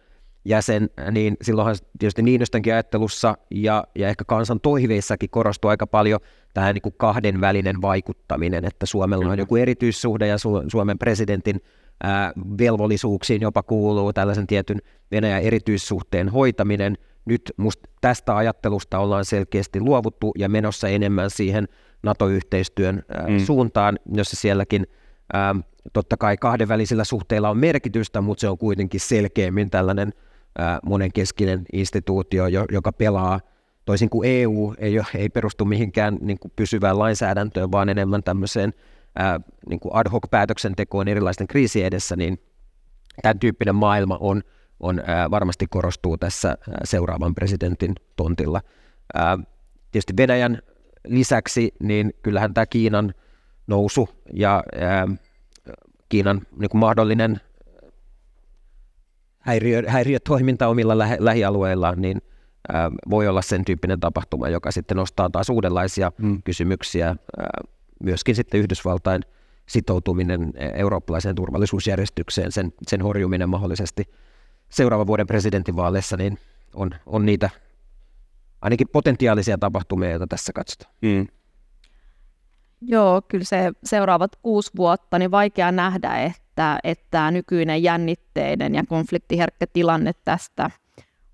jäsen, niin silloinhan tietysti Niinistönkin ajattelussa ja, ja ehkä kansan toiveissakin korostui aika paljon tämä niin kuin kahdenvälinen vaikuttaminen, että Suomella on joku erityissuhde ja Su- Suomen presidentin ää, velvollisuuksiin jopa kuuluu tällaisen tietyn Venäjän erityissuhteen hoitaminen. Nyt musta tästä ajattelusta ollaan selkeästi luovuttu ja menossa enemmän siihen NATO-yhteistyön mm. suuntaan, jossa sielläkin ää, totta kai kahdenvälisillä suhteilla on merkitystä, mutta se on kuitenkin selkeämmin tällainen ää, monenkeskinen instituutio, joka pelaa toisin kuin EU, ei, ei perustu mihinkään niin kuin pysyvään lainsäädäntöön, vaan enemmän tämmöiseen ää, niin kuin ad hoc päätöksentekoon erilaisten kriisien edessä, niin tämän tyyppinen maailma on, on ää, varmasti korostuu tässä ää, seuraavan presidentin tontilla. Ää, tietysti Venäjän lisäksi, niin kyllähän tämä Kiinan nousu ja ää, Kiinan niin kuin mahdollinen häiriö, häiriötoiminta omilla lähe, lähialueillaan, niin ää, voi olla sen tyyppinen tapahtuma, joka sitten nostaa taas uudenlaisia mm. kysymyksiä. Ää, myöskin sitten Yhdysvaltain sitoutuminen eurooppalaiseen turvallisuusjärjestykseen, sen, sen horjuminen mahdollisesti seuraavan vuoden presidentinvaaleissa, niin on, on niitä ainakin potentiaalisia tapahtumia, joita tässä katsotaan. Mm. Joo, kyllä se seuraavat kuusi vuotta, niin vaikea nähdä, että, että nykyinen jännitteinen ja konfliktiherkkä tilanne tästä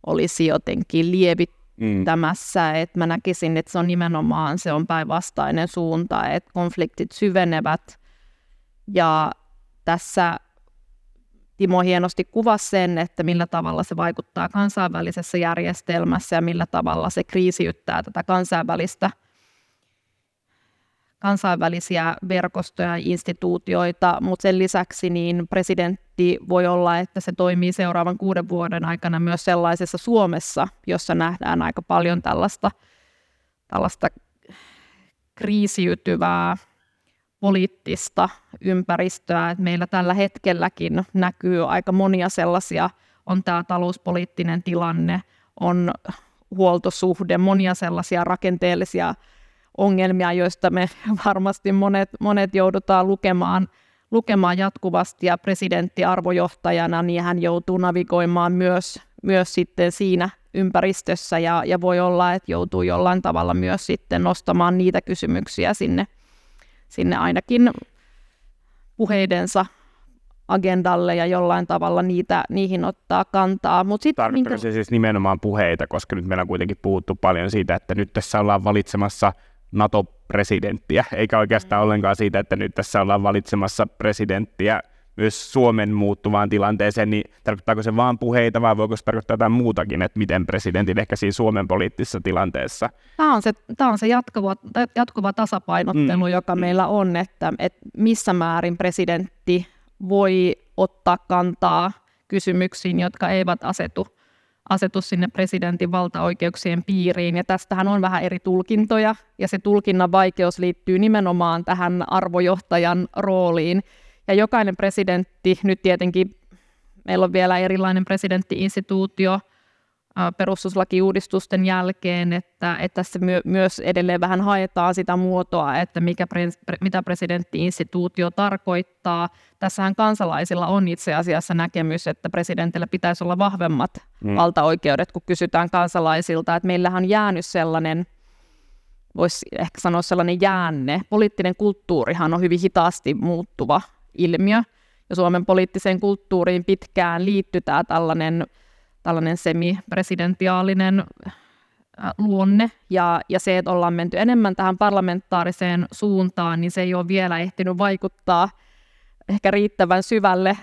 olisi jotenkin lievittämässä. Mm. Että mä näkisin, että se on nimenomaan se on päinvastainen suunta, että konfliktit syvenevät. Ja tässä Timo hienosti kuvasi sen, että millä tavalla se vaikuttaa kansainvälisessä järjestelmässä ja millä tavalla se kriisiyttää tätä kansainvälistä – kansainvälisiä verkostoja ja instituutioita, mutta sen lisäksi niin presidentti voi olla, että se toimii seuraavan kuuden vuoden aikana myös sellaisessa Suomessa, jossa nähdään aika paljon tällaista, tällaista kriisiytyvää poliittista ympäristöä. Et meillä tällä hetkelläkin näkyy aika monia sellaisia, on tämä talouspoliittinen tilanne, on huoltosuhde, monia sellaisia rakenteellisia ongelmia, joista me varmasti monet, monet joudutaan lukemaan, lukemaan jatkuvasti ja presidentti arvojohtajana, niin hän joutuu navigoimaan myös, myös sitten siinä ympäristössä ja, ja voi olla, että joutuu jollain tavalla myös sitten nostamaan niitä kysymyksiä sinne, sinne ainakin puheidensa agendalle ja jollain tavalla niitä, niihin ottaa kantaa. Mut sit, minkä... se siis nimenomaan puheita, koska nyt meillä on kuitenkin puhuttu paljon siitä, että nyt tässä ollaan valitsemassa NATO-presidenttiä, eikä oikeastaan mm. ollenkaan siitä, että nyt tässä ollaan valitsemassa presidenttiä myös Suomen muuttuvaan tilanteeseen, niin tarkoittaako se vain puheita vai voiko se tarkoittaa jotain muutakin, että miten presidentin ehkä siinä Suomen poliittisessa tilanteessa? Tämä on se, tämä on se jatkuva, jatkuva tasapainottelu, mm. joka meillä on, että, että missä määrin presidentti voi ottaa kantaa kysymyksiin, jotka eivät asetu asetus sinne presidentin valtaoikeuksien piiriin. Ja tästähän on vähän eri tulkintoja, ja se tulkinnan vaikeus liittyy nimenomaan tähän arvojohtajan rooliin. Ja jokainen presidentti, nyt tietenkin meillä on vielä erilainen presidenttiinstituutio, perustuslakiuudistusten jälkeen, että, että tässä myö, myös edelleen vähän haetaan sitä muotoa, että mikä pre, mitä presidenttiinstituutio tarkoittaa. Tässähän kansalaisilla on itse asiassa näkemys, että presidentillä pitäisi olla vahvemmat mm. valtaoikeudet, kun kysytään kansalaisilta, että meillähän on jäänyt sellainen, voisi ehkä sanoa sellainen jäänne. Poliittinen kulttuurihan on hyvin hitaasti muuttuva ilmiö, ja Suomen poliittiseen kulttuuriin pitkään liittyy tämä tällainen tällainen semipresidentiaalinen äh, luonne. Ja, ja se, että ollaan menty enemmän tähän parlamentaariseen suuntaan, niin se ei ole vielä ehtinyt vaikuttaa ehkä riittävän syvälle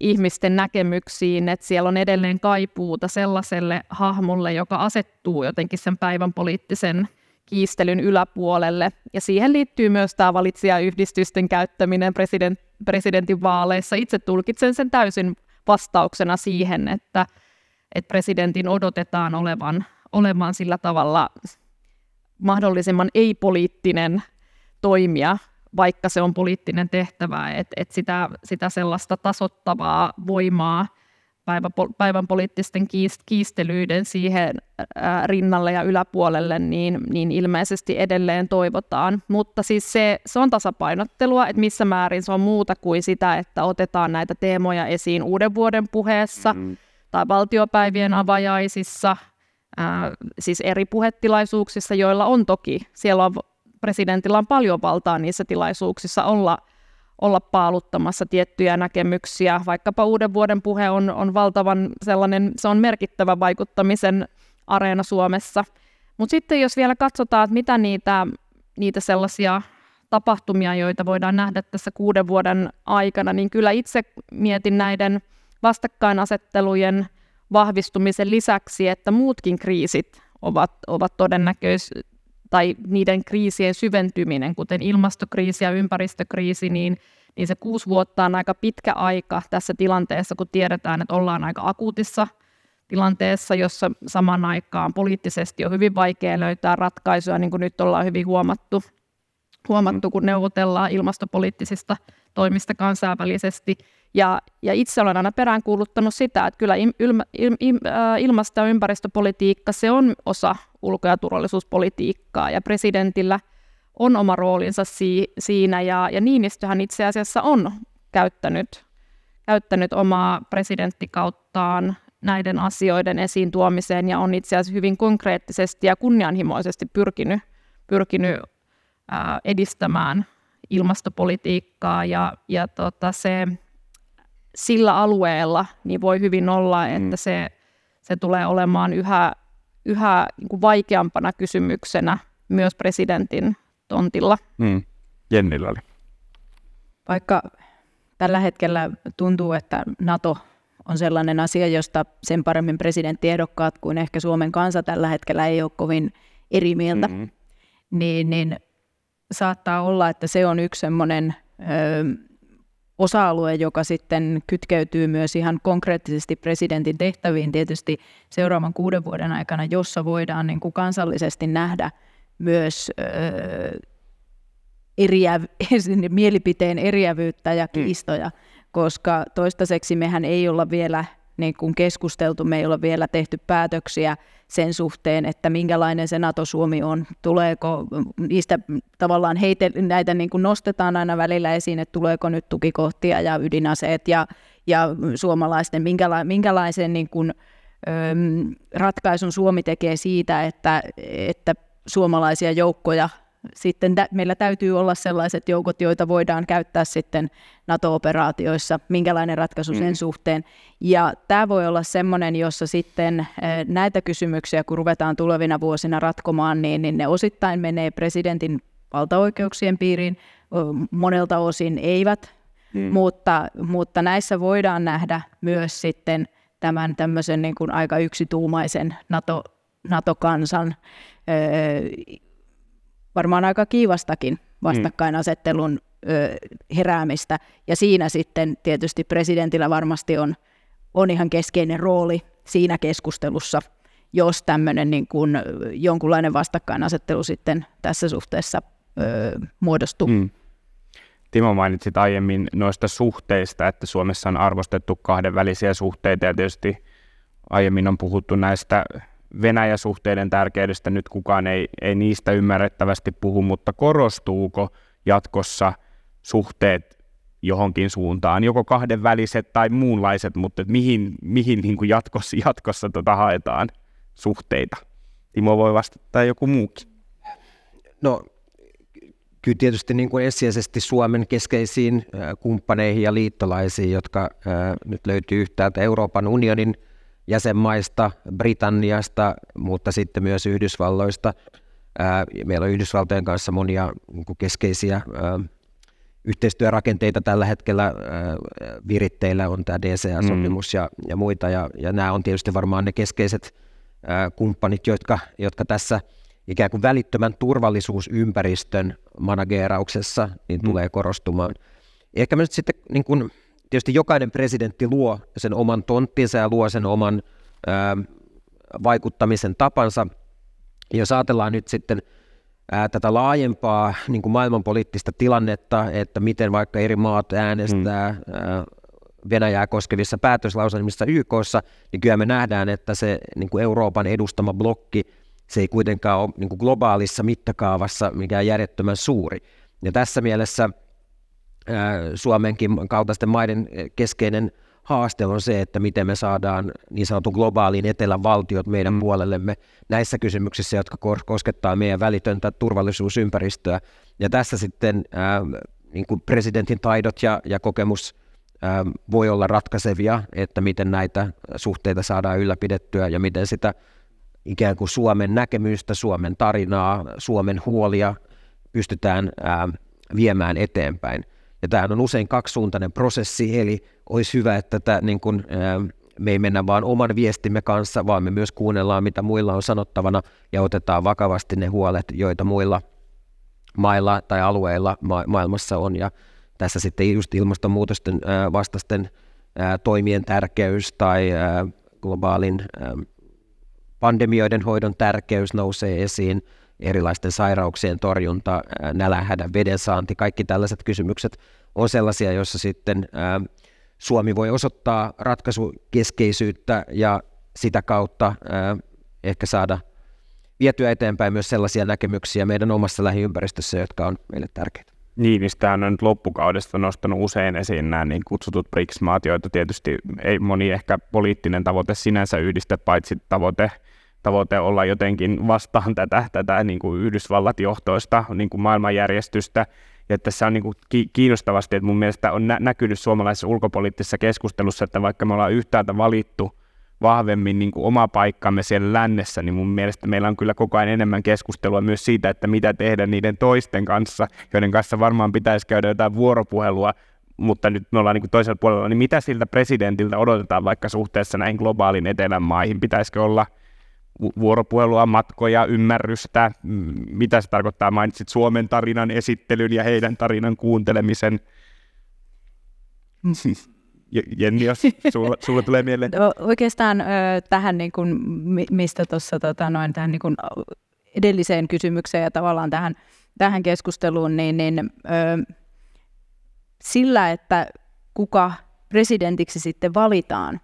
ihmisten näkemyksiin, että siellä on edelleen kaipuuta sellaiselle hahmolle, joka asettuu jotenkin sen päivän poliittisen kiistelyn yläpuolelle. Ja siihen liittyy myös tämä valitsijayhdistysten käyttäminen president, presidentin vaaleissa. Itse tulkitsen sen täysin vastauksena siihen, että että presidentin odotetaan olevan, olevan sillä tavalla mahdollisimman ei-poliittinen toimija, vaikka se on poliittinen tehtävä, että et sitä, sitä sellaista tasottavaa voimaa päivän, poliittisten kiistelyiden siihen rinnalle ja yläpuolelle, niin, niin ilmeisesti edelleen toivotaan. Mutta siis se, se on tasapainottelua, että missä määrin se on muuta kuin sitä, että otetaan näitä teemoja esiin uuden vuoden puheessa, mm tai valtiopäivien avajaisissa, ää, siis eri puhetilaisuuksissa, joilla on toki, siellä on, presidentillä on paljon valtaa niissä tilaisuuksissa olla, olla paaluttamassa tiettyjä näkemyksiä. Vaikkapa uuden vuoden puhe on, on valtavan sellainen, se on merkittävä vaikuttamisen areena Suomessa. Mutta sitten jos vielä katsotaan, että mitä niitä, niitä sellaisia tapahtumia, joita voidaan nähdä tässä kuuden vuoden aikana, niin kyllä itse mietin näiden – vastakkainasettelujen vahvistumisen lisäksi, että muutkin kriisit ovat, ovat todennäköisiä, tai niiden kriisien syventyminen, kuten ilmastokriisi ja ympäristökriisi, niin, niin se kuusi vuotta on aika pitkä aika tässä tilanteessa, kun tiedetään, että ollaan aika akuutissa tilanteessa, jossa saman aikaan poliittisesti on hyvin vaikea löytää ratkaisuja, niin kuin nyt ollaan hyvin huomattu huomattu, kun neuvotellaan ilmastopoliittisista toimista kansainvälisesti. Ja, ja itse olen aina peräänkuuluttanut sitä, että kyllä ilma, il, il, ilmasto- ja ympäristöpolitiikka, se on osa ulko- ja turvallisuuspolitiikkaa, ja presidentillä on oma roolinsa si, siinä, ja, ja Niinistöhän itse asiassa on käyttänyt, käyttänyt omaa presidenttikauttaan näiden asioiden esiin tuomiseen, ja on itse asiassa hyvin konkreettisesti ja kunnianhimoisesti pyrkinyt, pyrkinyt ää, edistämään ilmastopolitiikkaa, ja, ja tota, se sillä alueella niin voi hyvin olla, että mm. se, se tulee olemaan yhä, yhä niin kuin vaikeampana kysymyksenä myös presidentin tontilla. Mm. Jennillä oli. Vaikka tällä hetkellä tuntuu, että NATO on sellainen asia, josta sen paremmin presidenttiehdokkaat kuin ehkä Suomen kansa tällä hetkellä ei ole kovin eri mieltä, mm-hmm. niin, niin saattaa olla, että se on yksi semmoinen osa-alue, joka sitten kytkeytyy myös ihan konkreettisesti presidentin tehtäviin tietysti seuraavan kuuden vuoden aikana, jossa voidaan niin kuin kansallisesti nähdä myös eriä, mielipiteen eriävyyttä ja mm. kiistoja, koska toistaiseksi mehän ei olla vielä niin kuin keskusteltu, me ei olla vielä tehty päätöksiä sen suhteen, että minkälainen se NATO-Suomi on. Tuleeko niistä tavallaan heite, näitä niin kuin nostetaan aina välillä esiin, että tuleeko nyt tukikohtia ja ydinaseet ja, ja suomalaisten, minkäla, minkälaisen niin kuin, äm, ratkaisun Suomi tekee siitä, että, että suomalaisia joukkoja sitten meillä täytyy olla sellaiset joukot, joita voidaan käyttää sitten NATO-operaatioissa, minkälainen ratkaisu sen mm. suhteen. Ja tämä voi olla semmoinen, jossa sitten näitä kysymyksiä, kun ruvetaan tulevina vuosina ratkomaan, niin, niin ne osittain menee presidentin valtaoikeuksien piiriin, monelta osin eivät, mm. mutta, mutta näissä voidaan nähdä myös sitten tämän tämmöisen niin kuin aika yksituumaisen NATO, NATO-kansan varmaan aika kiivastakin vastakkainasettelun ö, heräämistä. Ja siinä sitten tietysti presidentillä varmasti on, on ihan keskeinen rooli siinä keskustelussa, jos tämmöinen niin kuin jonkunlainen vastakkainasettelu sitten tässä suhteessa ö, muodostuu. Mm. Timo mainitsit aiemmin noista suhteista, että Suomessa on arvostettu kahdenvälisiä suhteita ja tietysti aiemmin on puhuttu näistä Venäjä-suhteiden tärkeydestä nyt kukaan ei, ei niistä ymmärrettävästi puhu, mutta korostuuko jatkossa suhteet johonkin suuntaan, joko kahdenväliset tai muunlaiset, mutta mihin, mihin niin kuin jatkossa, jatkossa tota haetaan suhteita? Timo voi vastata joku muukin. No kyllä tietysti niin kuin ensisijaisesti Suomen keskeisiin kumppaneihin ja liittolaisiin, jotka nyt löytyy yhtäältä Euroopan unionin – jäsenmaista, Britanniasta, mutta sitten myös Yhdysvalloista. Meillä on Yhdysvaltojen kanssa monia niin keskeisiä yhteistyörakenteita tällä hetkellä viritteillä, on tämä DCA-sopimus mm. ja, ja muita, ja, ja nämä on tietysti varmaan ne keskeiset kumppanit, jotka, jotka tässä ikään kuin välittömän turvallisuusympäristön manageerauksessa niin mm. tulee korostumaan. Ehkä me nyt sitten niin kuin tietysti jokainen presidentti luo sen oman tonttinsa ja luo sen oman ää, vaikuttamisen tapansa. Jos ajatellaan nyt sitten ää, tätä laajempaa niin kuin maailmanpoliittista tilannetta, että miten vaikka eri maat äänestää hmm. ää, Venäjää koskevissa päätöslauselmissa YKssa, niin kyllä me nähdään, että se niin kuin Euroopan edustama blokki, se ei kuitenkaan ole niin kuin globaalissa mittakaavassa mikään järjettömän suuri. Ja tässä mielessä Suomenkin kaltaisten maiden keskeinen haaste on se, että miten me saadaan niin sanotun globaalin etelän valtiot meidän mm. puolellemme näissä kysymyksissä, jotka koskettaa meidän välitöntä turvallisuusympäristöä. Ja tässä sitten ää, niin kuin presidentin taidot ja, ja kokemus ää, voi olla ratkaisevia, että miten näitä suhteita saadaan ylläpidettyä ja miten sitä ikään kuin Suomen näkemystä, Suomen tarinaa, Suomen huolia pystytään ää, viemään eteenpäin. Ja tämä on usein kaksisuuntainen prosessi, eli olisi hyvä, että tämä, niin kun, me ei mennä vaan oman viestimme kanssa, vaan me myös kuunnellaan, mitä muilla on sanottavana ja otetaan vakavasti ne huolet, joita muilla mailla tai alueilla ma- maailmassa on. Ja tässä sitten just ilmastonmuutosten vastaisten toimien tärkeys tai globaalin pandemioiden hoidon tärkeys nousee esiin, erilaisten sairauksien torjunta, veden saanti, kaikki tällaiset kysymykset on sellaisia, joissa sitten Suomi voi osoittaa ratkaisukeskeisyyttä ja sitä kautta ehkä saada vietyä eteenpäin myös sellaisia näkemyksiä meidän omassa lähiympäristössä, jotka on meille tärkeitä. Niin, niin sitä on nyt loppukaudesta nostanut usein esiin nämä niin kutsutut BRICS-maat, joita tietysti ei moni ehkä poliittinen tavoite sinänsä yhdistä, paitsi tavoite, tavoite olla jotenkin vastaan tätä, tätä niin kuin Yhdysvallat-johtoista niin kuin maailmanjärjestystä. Ja tässä on niin kuin kiinnostavasti, että mun mielestä on nä- näkynyt suomalaisessa ulkopoliittisessa keskustelussa, että vaikka me ollaan yhtäältä valittu vahvemmin niin kuin oma paikkamme siellä lännessä, niin mun mielestä meillä on kyllä koko ajan enemmän keskustelua myös siitä, että mitä tehdä niiden toisten kanssa, joiden kanssa varmaan pitäisi käydä jotain vuoropuhelua, mutta nyt me ollaan niin kuin toisella puolella, niin mitä siltä presidentiltä odotetaan vaikka suhteessa näihin globaalin etelän maihin? Pitäisikö olla vuoropuhelua, matkoja, ymmärrystä? Mitä se tarkoittaa? Mainitsit Suomen tarinan esittelyn ja heidän tarinan kuuntelemisen. Jenni, jos sulla, sulla tulee mieleen. No, oikeastaan tähän, niin kuin, mistä tuossa tota, noin, tähän niin kuin, edelliseen kysymykseen ja tavallaan tähän, tähän keskusteluun, niin, niin ö, sillä, että kuka presidentiksi sitten valitaan,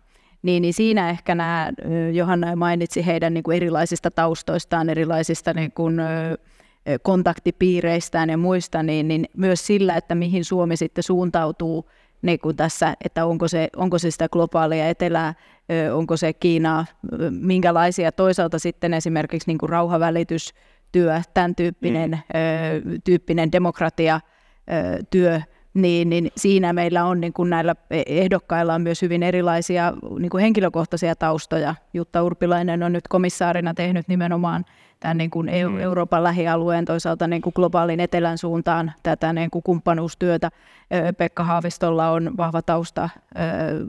niin, niin siinä ehkä nämä, Johanna mainitsi heidän niin kuin erilaisista taustoistaan, erilaisista niin kuin, kontaktipiireistään ja muista, niin, niin myös sillä, että mihin Suomi sitten suuntautuu niin kuin tässä, että onko se, onko se sitä globaalia etelää, onko se Kiinaa, minkälaisia toisaalta sitten esimerkiksi niin kuin rauhavälitys,työ, tämän tyyppinen, mm. tyyppinen demokratia, työ, niin, niin siinä meillä on niin kuin näillä ehdokkailla on myös hyvin erilaisia niin kuin henkilökohtaisia taustoja. Jutta Urpilainen on nyt komissaarina tehnyt nimenomaan tämän niin kuin mm. Euroopan lähialueen toisaalta niin kuin globaalin etelän suuntaan tätä niin kuin kumppanuustyötä. Pekka Haavistolla on vahva tausta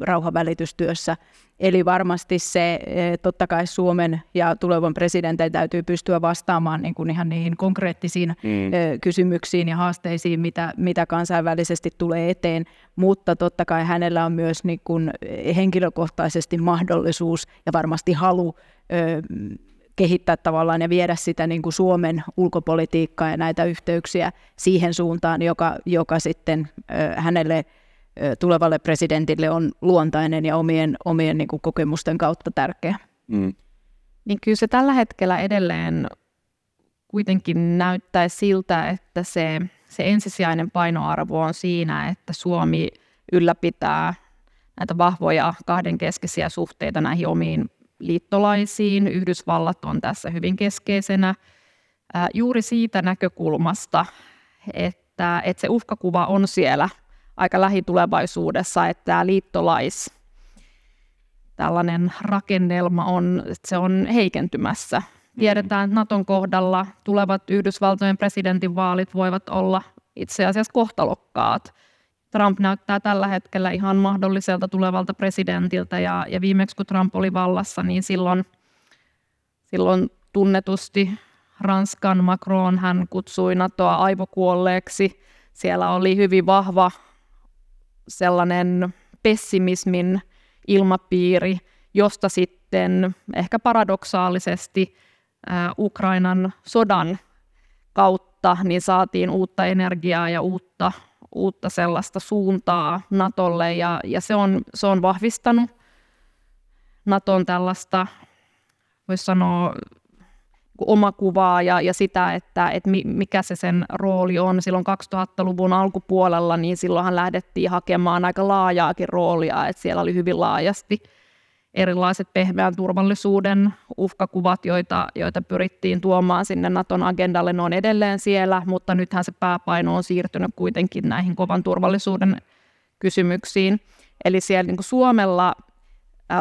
rauhavälitystyössä. Eli varmasti se, totta kai Suomen ja tulevan presidentin täytyy pystyä vastaamaan niin kuin ihan niihin konkreettisiin mm. kysymyksiin ja haasteisiin, mitä, mitä kansainvälisesti tulee eteen, mutta totta kai hänellä on myös niin kuin henkilökohtaisesti mahdollisuus ja varmasti halu kehittää tavallaan ja viedä sitä niin kuin Suomen ulkopolitiikkaa ja näitä yhteyksiä siihen suuntaan, joka, joka sitten hänelle tulevalle presidentille on luontainen ja omien, omien niin kuin kokemusten kautta tärkeä. Mm. Niin kyllä se tällä hetkellä edelleen kuitenkin näyttää siltä, että se, se ensisijainen painoarvo on siinä, että Suomi ylläpitää näitä vahvoja kahdenkeskisiä suhteita näihin omiin liittolaisiin. Yhdysvallat on tässä hyvin keskeisenä juuri siitä näkökulmasta, että, että se uhkakuva on siellä aika lähitulevaisuudessa, että tämä liittolais tällainen rakennelma on, että se on heikentymässä. Tiedetään, että Naton kohdalla tulevat Yhdysvaltojen presidentinvaalit voivat olla itse asiassa kohtalokkaat. Trump näyttää tällä hetkellä ihan mahdolliselta tulevalta presidentiltä ja, ja viimeksi kun Trump oli vallassa, niin silloin, silloin tunnetusti Ranskan Macron hän kutsui NATOa aivokuolleeksi. Siellä oli hyvin vahva sellainen pessimismin ilmapiiri, josta sitten ehkä paradoksaalisesti Ukrainan sodan kautta niin saatiin uutta energiaa ja uutta uutta sellaista suuntaa Natolle ja, ja se, on, se on vahvistanut Naton tällaista, voisi sanoa, omakuvaa ja, ja sitä, että, että mikä se sen rooli on. Silloin 2000-luvun alkupuolella, niin silloinhan lähdettiin hakemaan aika laajaakin roolia, että siellä oli hyvin laajasti – erilaiset pehmeän turvallisuuden uhkakuvat, joita, joita pyrittiin tuomaan sinne Naton agendalle, ne on edelleen siellä, mutta nythän se pääpaino on siirtynyt kuitenkin näihin kovan turvallisuuden kysymyksiin. Eli siellä niin Suomella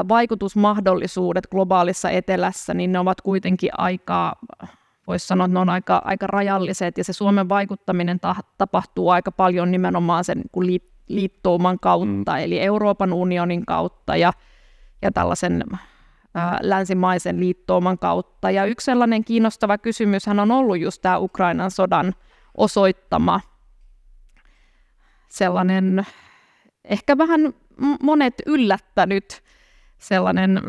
vaikutusmahdollisuudet globaalissa etelässä, niin ne ovat kuitenkin aika, voisi sanoa, että ne on aika, aika rajalliset, ja se Suomen vaikuttaminen ta- tapahtuu aika paljon nimenomaan sen niin liittouman kautta, mm. eli Euroopan unionin kautta, ja ja tällaisen länsimaisen liittouman kautta. Ja yksi sellainen kiinnostava kysymys on ollut just tämä Ukrainan sodan osoittama sellainen ehkä vähän monet yllättänyt sellainen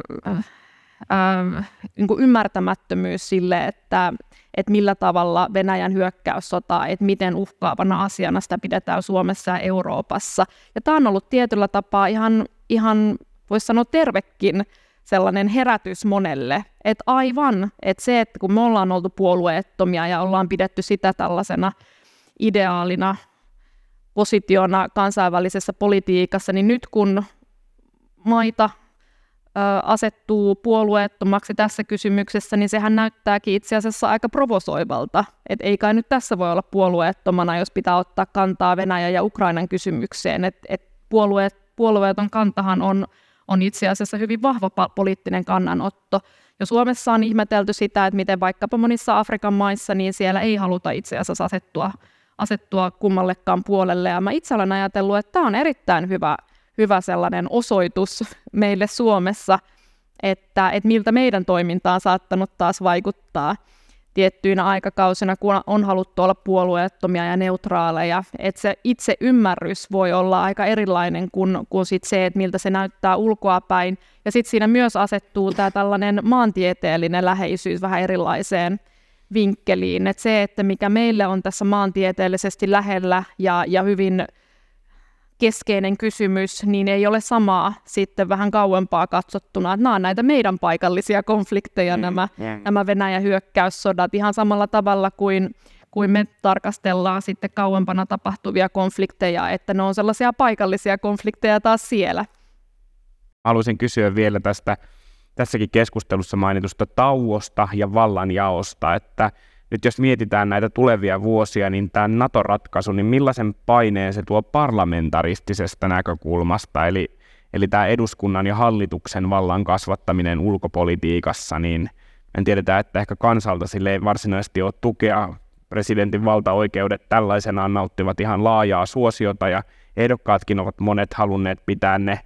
ähm, niin kuin ymmärtämättömyys sille, että, että millä tavalla Venäjän hyökkäyssota, että miten uhkaavana asiana sitä pidetään Suomessa ja Euroopassa. Ja tämä on ollut tietyllä tapaa ihan, ihan voisi sanoa tervekin sellainen herätys monelle, että aivan, että se, että kun me ollaan oltu puolueettomia ja ollaan pidetty sitä tällaisena ideaalina positiona kansainvälisessä politiikassa, niin nyt kun maita asettuu puolueettomaksi tässä kysymyksessä, niin sehän näyttääkin itse asiassa aika provosoivalta. Et ei kai nyt tässä voi olla puolueettomana, jos pitää ottaa kantaa Venäjän ja Ukrainan kysymykseen. Et, et puolueet, puolueeton kantahan on, on itse asiassa hyvin vahva poliittinen kannanotto. Ja Suomessa on ihmetelty sitä, että miten vaikkapa monissa Afrikan maissa, niin siellä ei haluta itse asiassa asettua, asettua kummallekaan puolelle. Ja mä itse olen ajatellut, että tämä on erittäin hyvä hyvä sellainen osoitus meille Suomessa, että, että miltä meidän toiminta on saattanut taas vaikuttaa tiettyinä aikakausina, kun on haluttu olla puolueettomia ja neutraaleja. Että se itse ymmärrys voi olla aika erilainen kuin, kuin sit se, että miltä se näyttää ulkoapäin. Ja sitten siinä myös asettuu tämä tällainen maantieteellinen läheisyys vähän erilaiseen vinkkeliin. Että se, että mikä meille on tässä maantieteellisesti lähellä ja, ja hyvin keskeinen kysymys, niin ei ole samaa sitten vähän kauempaa katsottuna. Että nämä on näitä meidän paikallisia konflikteja, mm, nämä, yeah. nämä Venäjän hyökkäyssodat, ihan samalla tavalla kuin, kuin me tarkastellaan sitten kauempana tapahtuvia konflikteja, että ne on sellaisia paikallisia konflikteja taas siellä. Haluaisin kysyä vielä tästä tässäkin keskustelussa mainitusta tauosta ja vallanjaosta, että nyt jos mietitään näitä tulevia vuosia, niin tämä NATO-ratkaisu, niin millaisen paineen se tuo parlamentaristisesta näkökulmasta, eli, eli tämä eduskunnan ja hallituksen vallan kasvattaminen ulkopolitiikassa, niin en tiedetä, että ehkä kansalta sille ei varsinaisesti ole tukea. Presidentin valtaoikeudet tällaisenaan nauttivat ihan laajaa suosiota ja ehdokkaatkin ovat monet halunneet pitää ne,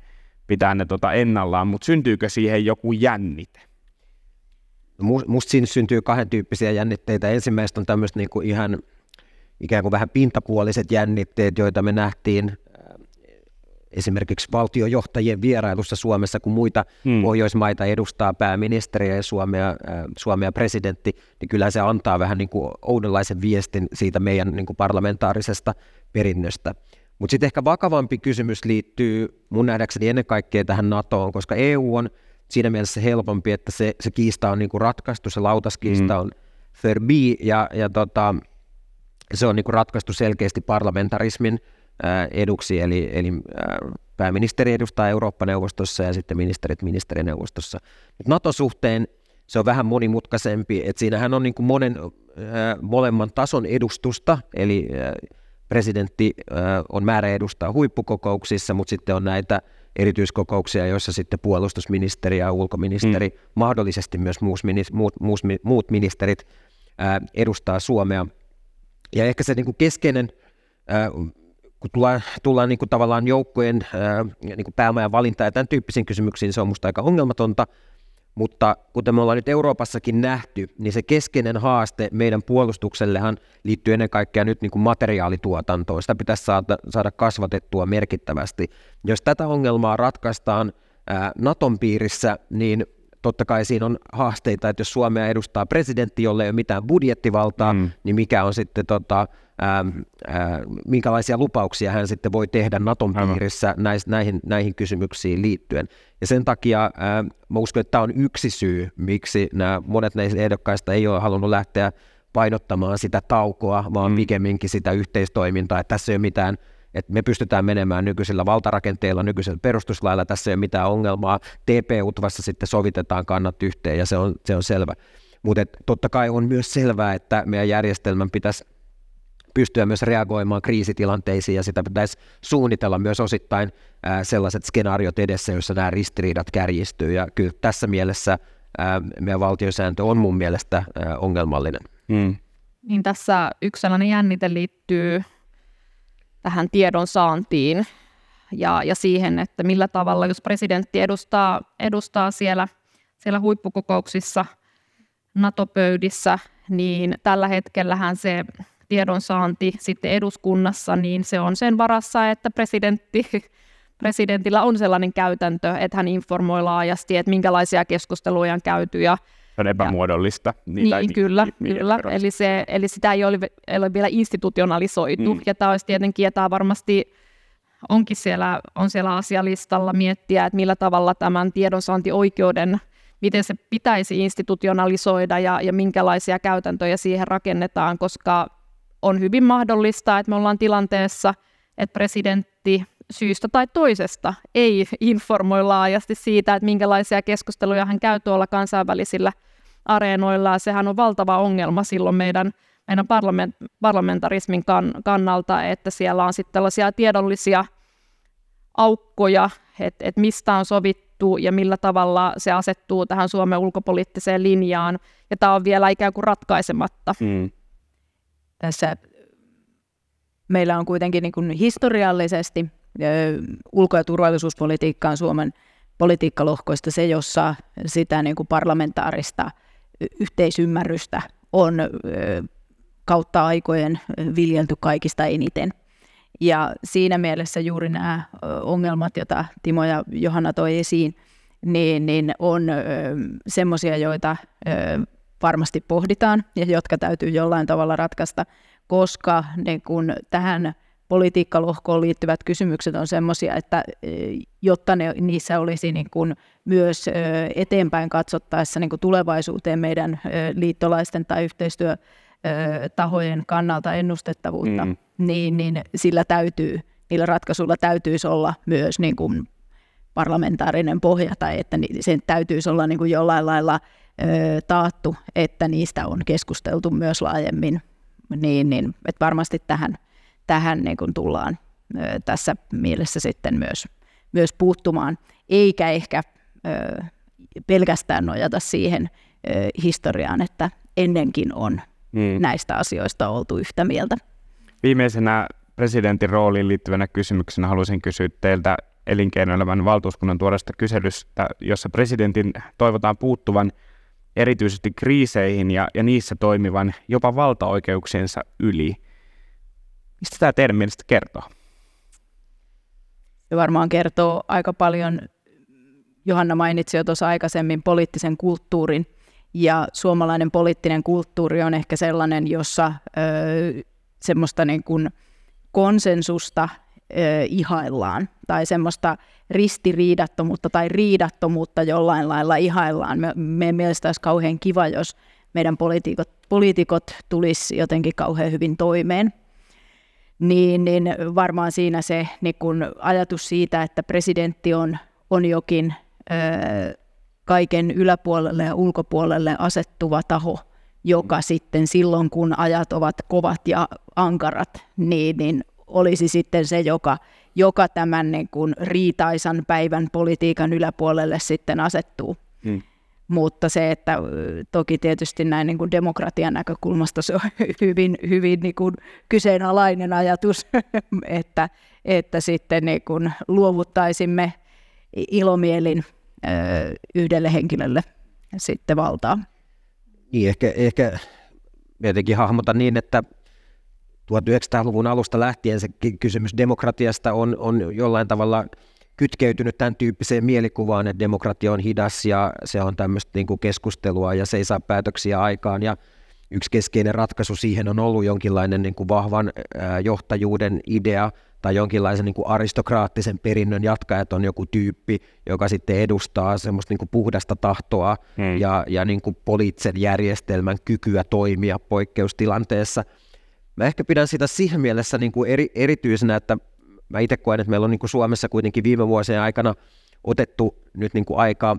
pitää ne tota ennallaan, mutta syntyykö siihen joku jännite? Musta siinä syntyy kahden tyyppisiä jännitteitä. Ensimmäistä on tämmöistä niin kuin ihan ikään kuin vähän pintapuoliset jännitteet, joita me nähtiin äh, esimerkiksi valtiojohtajien vierailussa Suomessa, kun muita hmm. Pohjoismaita edustaa pääministeriä ja Suomea, äh, Suomea presidentti, niin kyllä se antaa vähän niin kuin oudenlaisen viestin siitä meidän niin kuin parlamentaarisesta perinnöstä. Mutta sitten ehkä vakavampi kysymys liittyy mun nähdäkseni ennen kaikkea tähän NATOon, koska EU on – siinä mielessä helpompi, että se, se kiista on niin kuin ratkaistu, se lautaskiista mm. on förbi ja, ja tota, se on niin kuin ratkaistu selkeästi parlamentarismin ää, eduksi, eli, eli ää, pääministeri edustaa Eurooppa-neuvostossa ja sitten ministerit ministerineuvostossa. Nyt NATO-suhteen se on vähän monimutkaisempi, että siinähän on niin kuin monen, ää, molemman tason edustusta, eli ää, presidentti ää, on määrä edustaa huippukokouksissa, mutta sitten on näitä erityiskokouksia, joissa sitten puolustusministeri ja ulkoministeri, mm. mahdollisesti myös muut, muut, muut, muut ministerit ää, edustaa Suomea. Ja ehkä se niin kuin keskeinen, ää, kun tullaan, tullaan niin kuin tavallaan joukkojen ää, niin kuin pääomajan valinta ja tämän tyyppisiin kysymyksiin, se on minusta aika ongelmatonta, mutta kuten me ollaan nyt Euroopassakin nähty, niin se keskeinen haaste meidän puolustuksellehan liittyy ennen kaikkea nyt niin kuin materiaalituotantoon. Sitä pitäisi saada, saada kasvatettua merkittävästi. Jos tätä ongelmaa ratkaistaan ää, Naton piirissä, niin totta kai siinä on haasteita, että jos Suomea edustaa presidentti, jolle ei ole mitään budjettivaltaa, mm. niin mikä on sitten tota, ää, ää, minkälaisia lupauksia hän sitten voi tehdä Naton piirissä näis, näihin, näihin kysymyksiin liittyen. Ja sen takia ää, mä uskon, että tämä on yksi syy, miksi nämä monet näistä ehdokkaista ei ole halunnut lähteä painottamaan sitä taukoa, vaan mm. pikemminkin sitä yhteistoimintaa, että tässä ei ole mitään että me pystytään menemään nykyisellä valtarakenteella, nykyisellä perustuslailla, tässä ei ole mitään ongelmaa. TP-utvassa sitten sovitetaan kannat yhteen ja se on, se on selvä. Mutta totta kai on myös selvää, että meidän järjestelmän pitäisi pystyä myös reagoimaan kriisitilanteisiin ja sitä pitäisi suunnitella myös osittain sellaiset skenaariot edessä, joissa nämä ristiriidat kärjistyy ja kyllä tässä mielessä meidän valtiosääntö on mun mielestä ongelmallinen. Hmm. Niin tässä yksi sellainen jännite liittyy tähän tiedon saantiin ja, ja siihen, että millä tavalla, jos presidentti edustaa, edustaa siellä, siellä huippukokouksissa NATO-pöydissä, niin tällä hetkellähän se tiedonsaanti sitten eduskunnassa, niin se on sen varassa, että presidentti presidentillä on sellainen käytäntö, että hän informoi laajasti, että minkälaisia keskusteluja on käyty ja on epämuodollista. Niin, niin kyllä, niin, kyllä. Eli, se, eli sitä ei ole, ei ole vielä institutionalisoitu. Mm. Ja tämä olisi tietenkin, ja tämä varmasti onkin siellä, on siellä asialistalla miettiä, että millä tavalla tämän tiedonsaantioikeuden, miten se pitäisi institutionalisoida ja, ja minkälaisia käytäntöjä siihen rakennetaan, koska on hyvin mahdollista, että me ollaan tilanteessa, että presidentti syystä tai toisesta ei informoi laajasti siitä, että minkälaisia keskusteluja hän käy tuolla kansainvälisillä areenoilla. Sehän on valtava ongelma silloin meidän, meidän parlament, parlamentarismin kan, kannalta, että siellä on sitten tällaisia tiedollisia aukkoja, että, että mistä on sovittu ja millä tavalla se asettuu tähän Suomen ulkopoliittiseen linjaan. Ja tämä on vielä ikään kuin ratkaisematta. Mm. Tässä meillä on kuitenkin niin kuin historiallisesti ulko- ja turvallisuuspolitiikka on Suomen politiikkalohkoista se, jossa sitä niin kuin parlamentaarista yhteisymmärrystä on kautta aikojen viljelty kaikista eniten. Ja siinä mielessä juuri nämä ongelmat, joita Timo ja Johanna toi esiin, niin, niin on semmoisia, joita varmasti pohditaan ja jotka täytyy jollain tavalla ratkaista, koska ne kun tähän politiikkalohkoon liittyvät kysymykset on sellaisia, että e, jotta ne, niissä olisi niin kuin myös e, eteenpäin katsottaessa niin kuin tulevaisuuteen meidän e, liittolaisten tai yhteistyötahojen kannalta ennustettavuutta, mm. niin, niin sillä täytyy, niillä ratkaisuilla täytyisi olla myös niin kuin parlamentaarinen pohja tai että sen täytyisi olla niin kuin jollain lailla taattu, että niistä on keskusteltu myös laajemmin. Niin, niin, että varmasti tähän – tähän niin kuin tullaan tässä mielessä sitten myös, myös puuttumaan, eikä ehkä pelkästään nojata siihen historiaan, että ennenkin on hmm. näistä asioista oltu yhtä mieltä. Viimeisenä presidentin rooliin liittyvänä kysymyksenä haluaisin kysyä teiltä elinkeinoelämän valtuuskunnan tuoreesta kyselystä, jossa presidentin toivotaan puuttuvan erityisesti kriiseihin ja, ja niissä toimivan jopa valtaoikeuksiensa yli. Mistä tämä teidän mielestä kertoo? Se varmaan kertoo aika paljon, Johanna mainitsi jo tuossa aikaisemmin, poliittisen kulttuurin. Ja suomalainen poliittinen kulttuuri on ehkä sellainen, jossa ö, semmoista niin kuin konsensusta ö, ihaillaan tai semmoista ristiriidattomuutta tai riidattomuutta jollain lailla ihaillaan. Me, meidän mielestä olisi kauhean kiva, jos meidän poliitikot, poliitikot tulisi jotenkin kauhean hyvin toimeen niin, niin varmaan siinä se niin kun ajatus siitä, että presidentti on, on jokin ö, kaiken yläpuolelle ja ulkopuolelle asettuva taho, joka sitten silloin, kun ajat ovat kovat ja ankarat, niin, niin olisi sitten se, joka, joka tämän niin kun riitaisan päivän politiikan yläpuolelle sitten asettuu. Hmm. Mutta se, että toki tietysti näin niin kuin demokratian näkökulmasta se on hyvin, hyvin niin kuin kyseenalainen ajatus, että, että sitten niin kuin luovuttaisimme ilomielin yhdelle henkilölle sitten valtaa. Niin, ehkä, ehkä jotenkin hahmotan niin, että 1900-luvun alusta lähtien se kysymys demokratiasta on, on jollain tavalla – kytkeytynyt tämän tyyppiseen mielikuvaan, että demokratia on hidas ja se on tämmöistä niin kuin keskustelua ja se ei saa päätöksiä aikaan ja yksi keskeinen ratkaisu siihen on ollut jonkinlainen niin kuin vahvan johtajuuden idea tai jonkinlaisen niin kuin aristokraattisen perinnön jatkajat on joku tyyppi, joka sitten edustaa semmoista niin kuin puhdasta tahtoa hmm. ja, ja niin kuin poliittisen järjestelmän kykyä toimia poikkeustilanteessa. Mä ehkä pidän sitä siihen mielessä niin kuin eri, erityisenä, että mä itse koen, että meillä on niin kuin Suomessa kuitenkin viime vuosien aikana otettu nyt niin kuin aika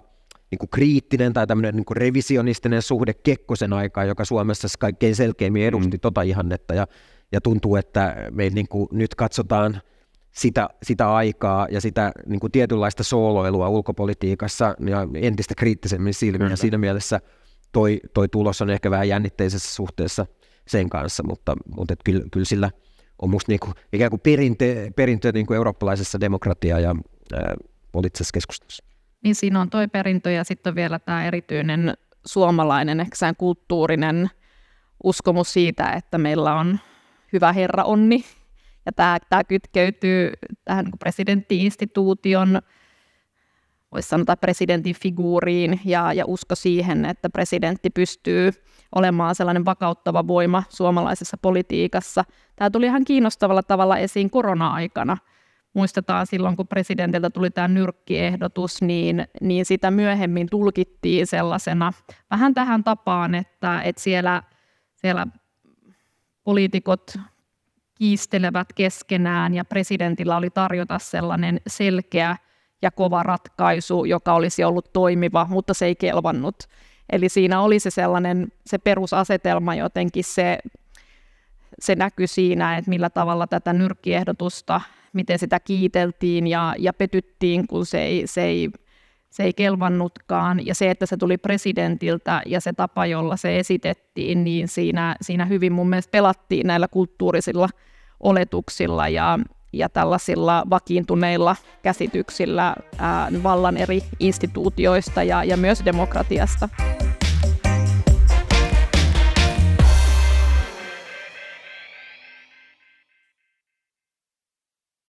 niin kuin kriittinen tai tämmöinen niin kuin revisionistinen suhde Kekkosen aikaan, joka Suomessa kaikkein selkeimmin edusti mm. tota ihannetta ja, ja tuntuu, että me niin kuin nyt katsotaan sitä, sitä aikaa ja sitä niin kuin tietynlaista sooloilua ulkopolitiikassa ja entistä kriittisemmin silmiä. Kyllä. Siinä mielessä toi, toi tulos on ehkä vähän jännitteisessä suhteessa sen kanssa, mutta, mutta kyllä, kyllä sillä – on musta niinku, ikään kuin perinte, perintö niinku eurooppalaisessa demokratia- ja ää, poliittisessa keskustelussa. Niin siinä on toi perintö ja sitten vielä tämä erityinen suomalainen, ehkä kulttuurinen uskomus siitä, että meillä on hyvä herra onni Ja tämä, tämä kytkeytyy tähän niin presidenttiinstituution, voisi sanoa presidentin figuuriin ja, ja usko siihen, että presidentti pystyy olemaan sellainen vakauttava voima suomalaisessa politiikassa. Tämä tuli ihan kiinnostavalla tavalla esiin korona-aikana. Muistetaan silloin, kun presidentiltä tuli tämä nyrkkiehdotus, niin, niin sitä myöhemmin tulkittiin sellaisena vähän tähän tapaan, että, että siellä, siellä poliitikot kiistelevät keskenään ja presidentillä oli tarjota sellainen selkeä ja kova ratkaisu, joka olisi ollut toimiva, mutta se ei kelvannut. Eli siinä oli se sellainen se perusasetelma jotenkin se, se näkyi siinä, että millä tavalla tätä nyrkkiehdotusta, miten sitä kiiteltiin ja, ja petyttiin, kun se ei, se, ei, se ei kelvannutkaan. Ja se, että se tuli presidentiltä ja se tapa, jolla se esitettiin, niin siinä, siinä hyvin mun mielestä pelattiin näillä kulttuurisilla oletuksilla ja, ja tällaisilla vakiintuneilla käsityksillä ää, vallan eri instituutioista ja, ja myös demokratiasta.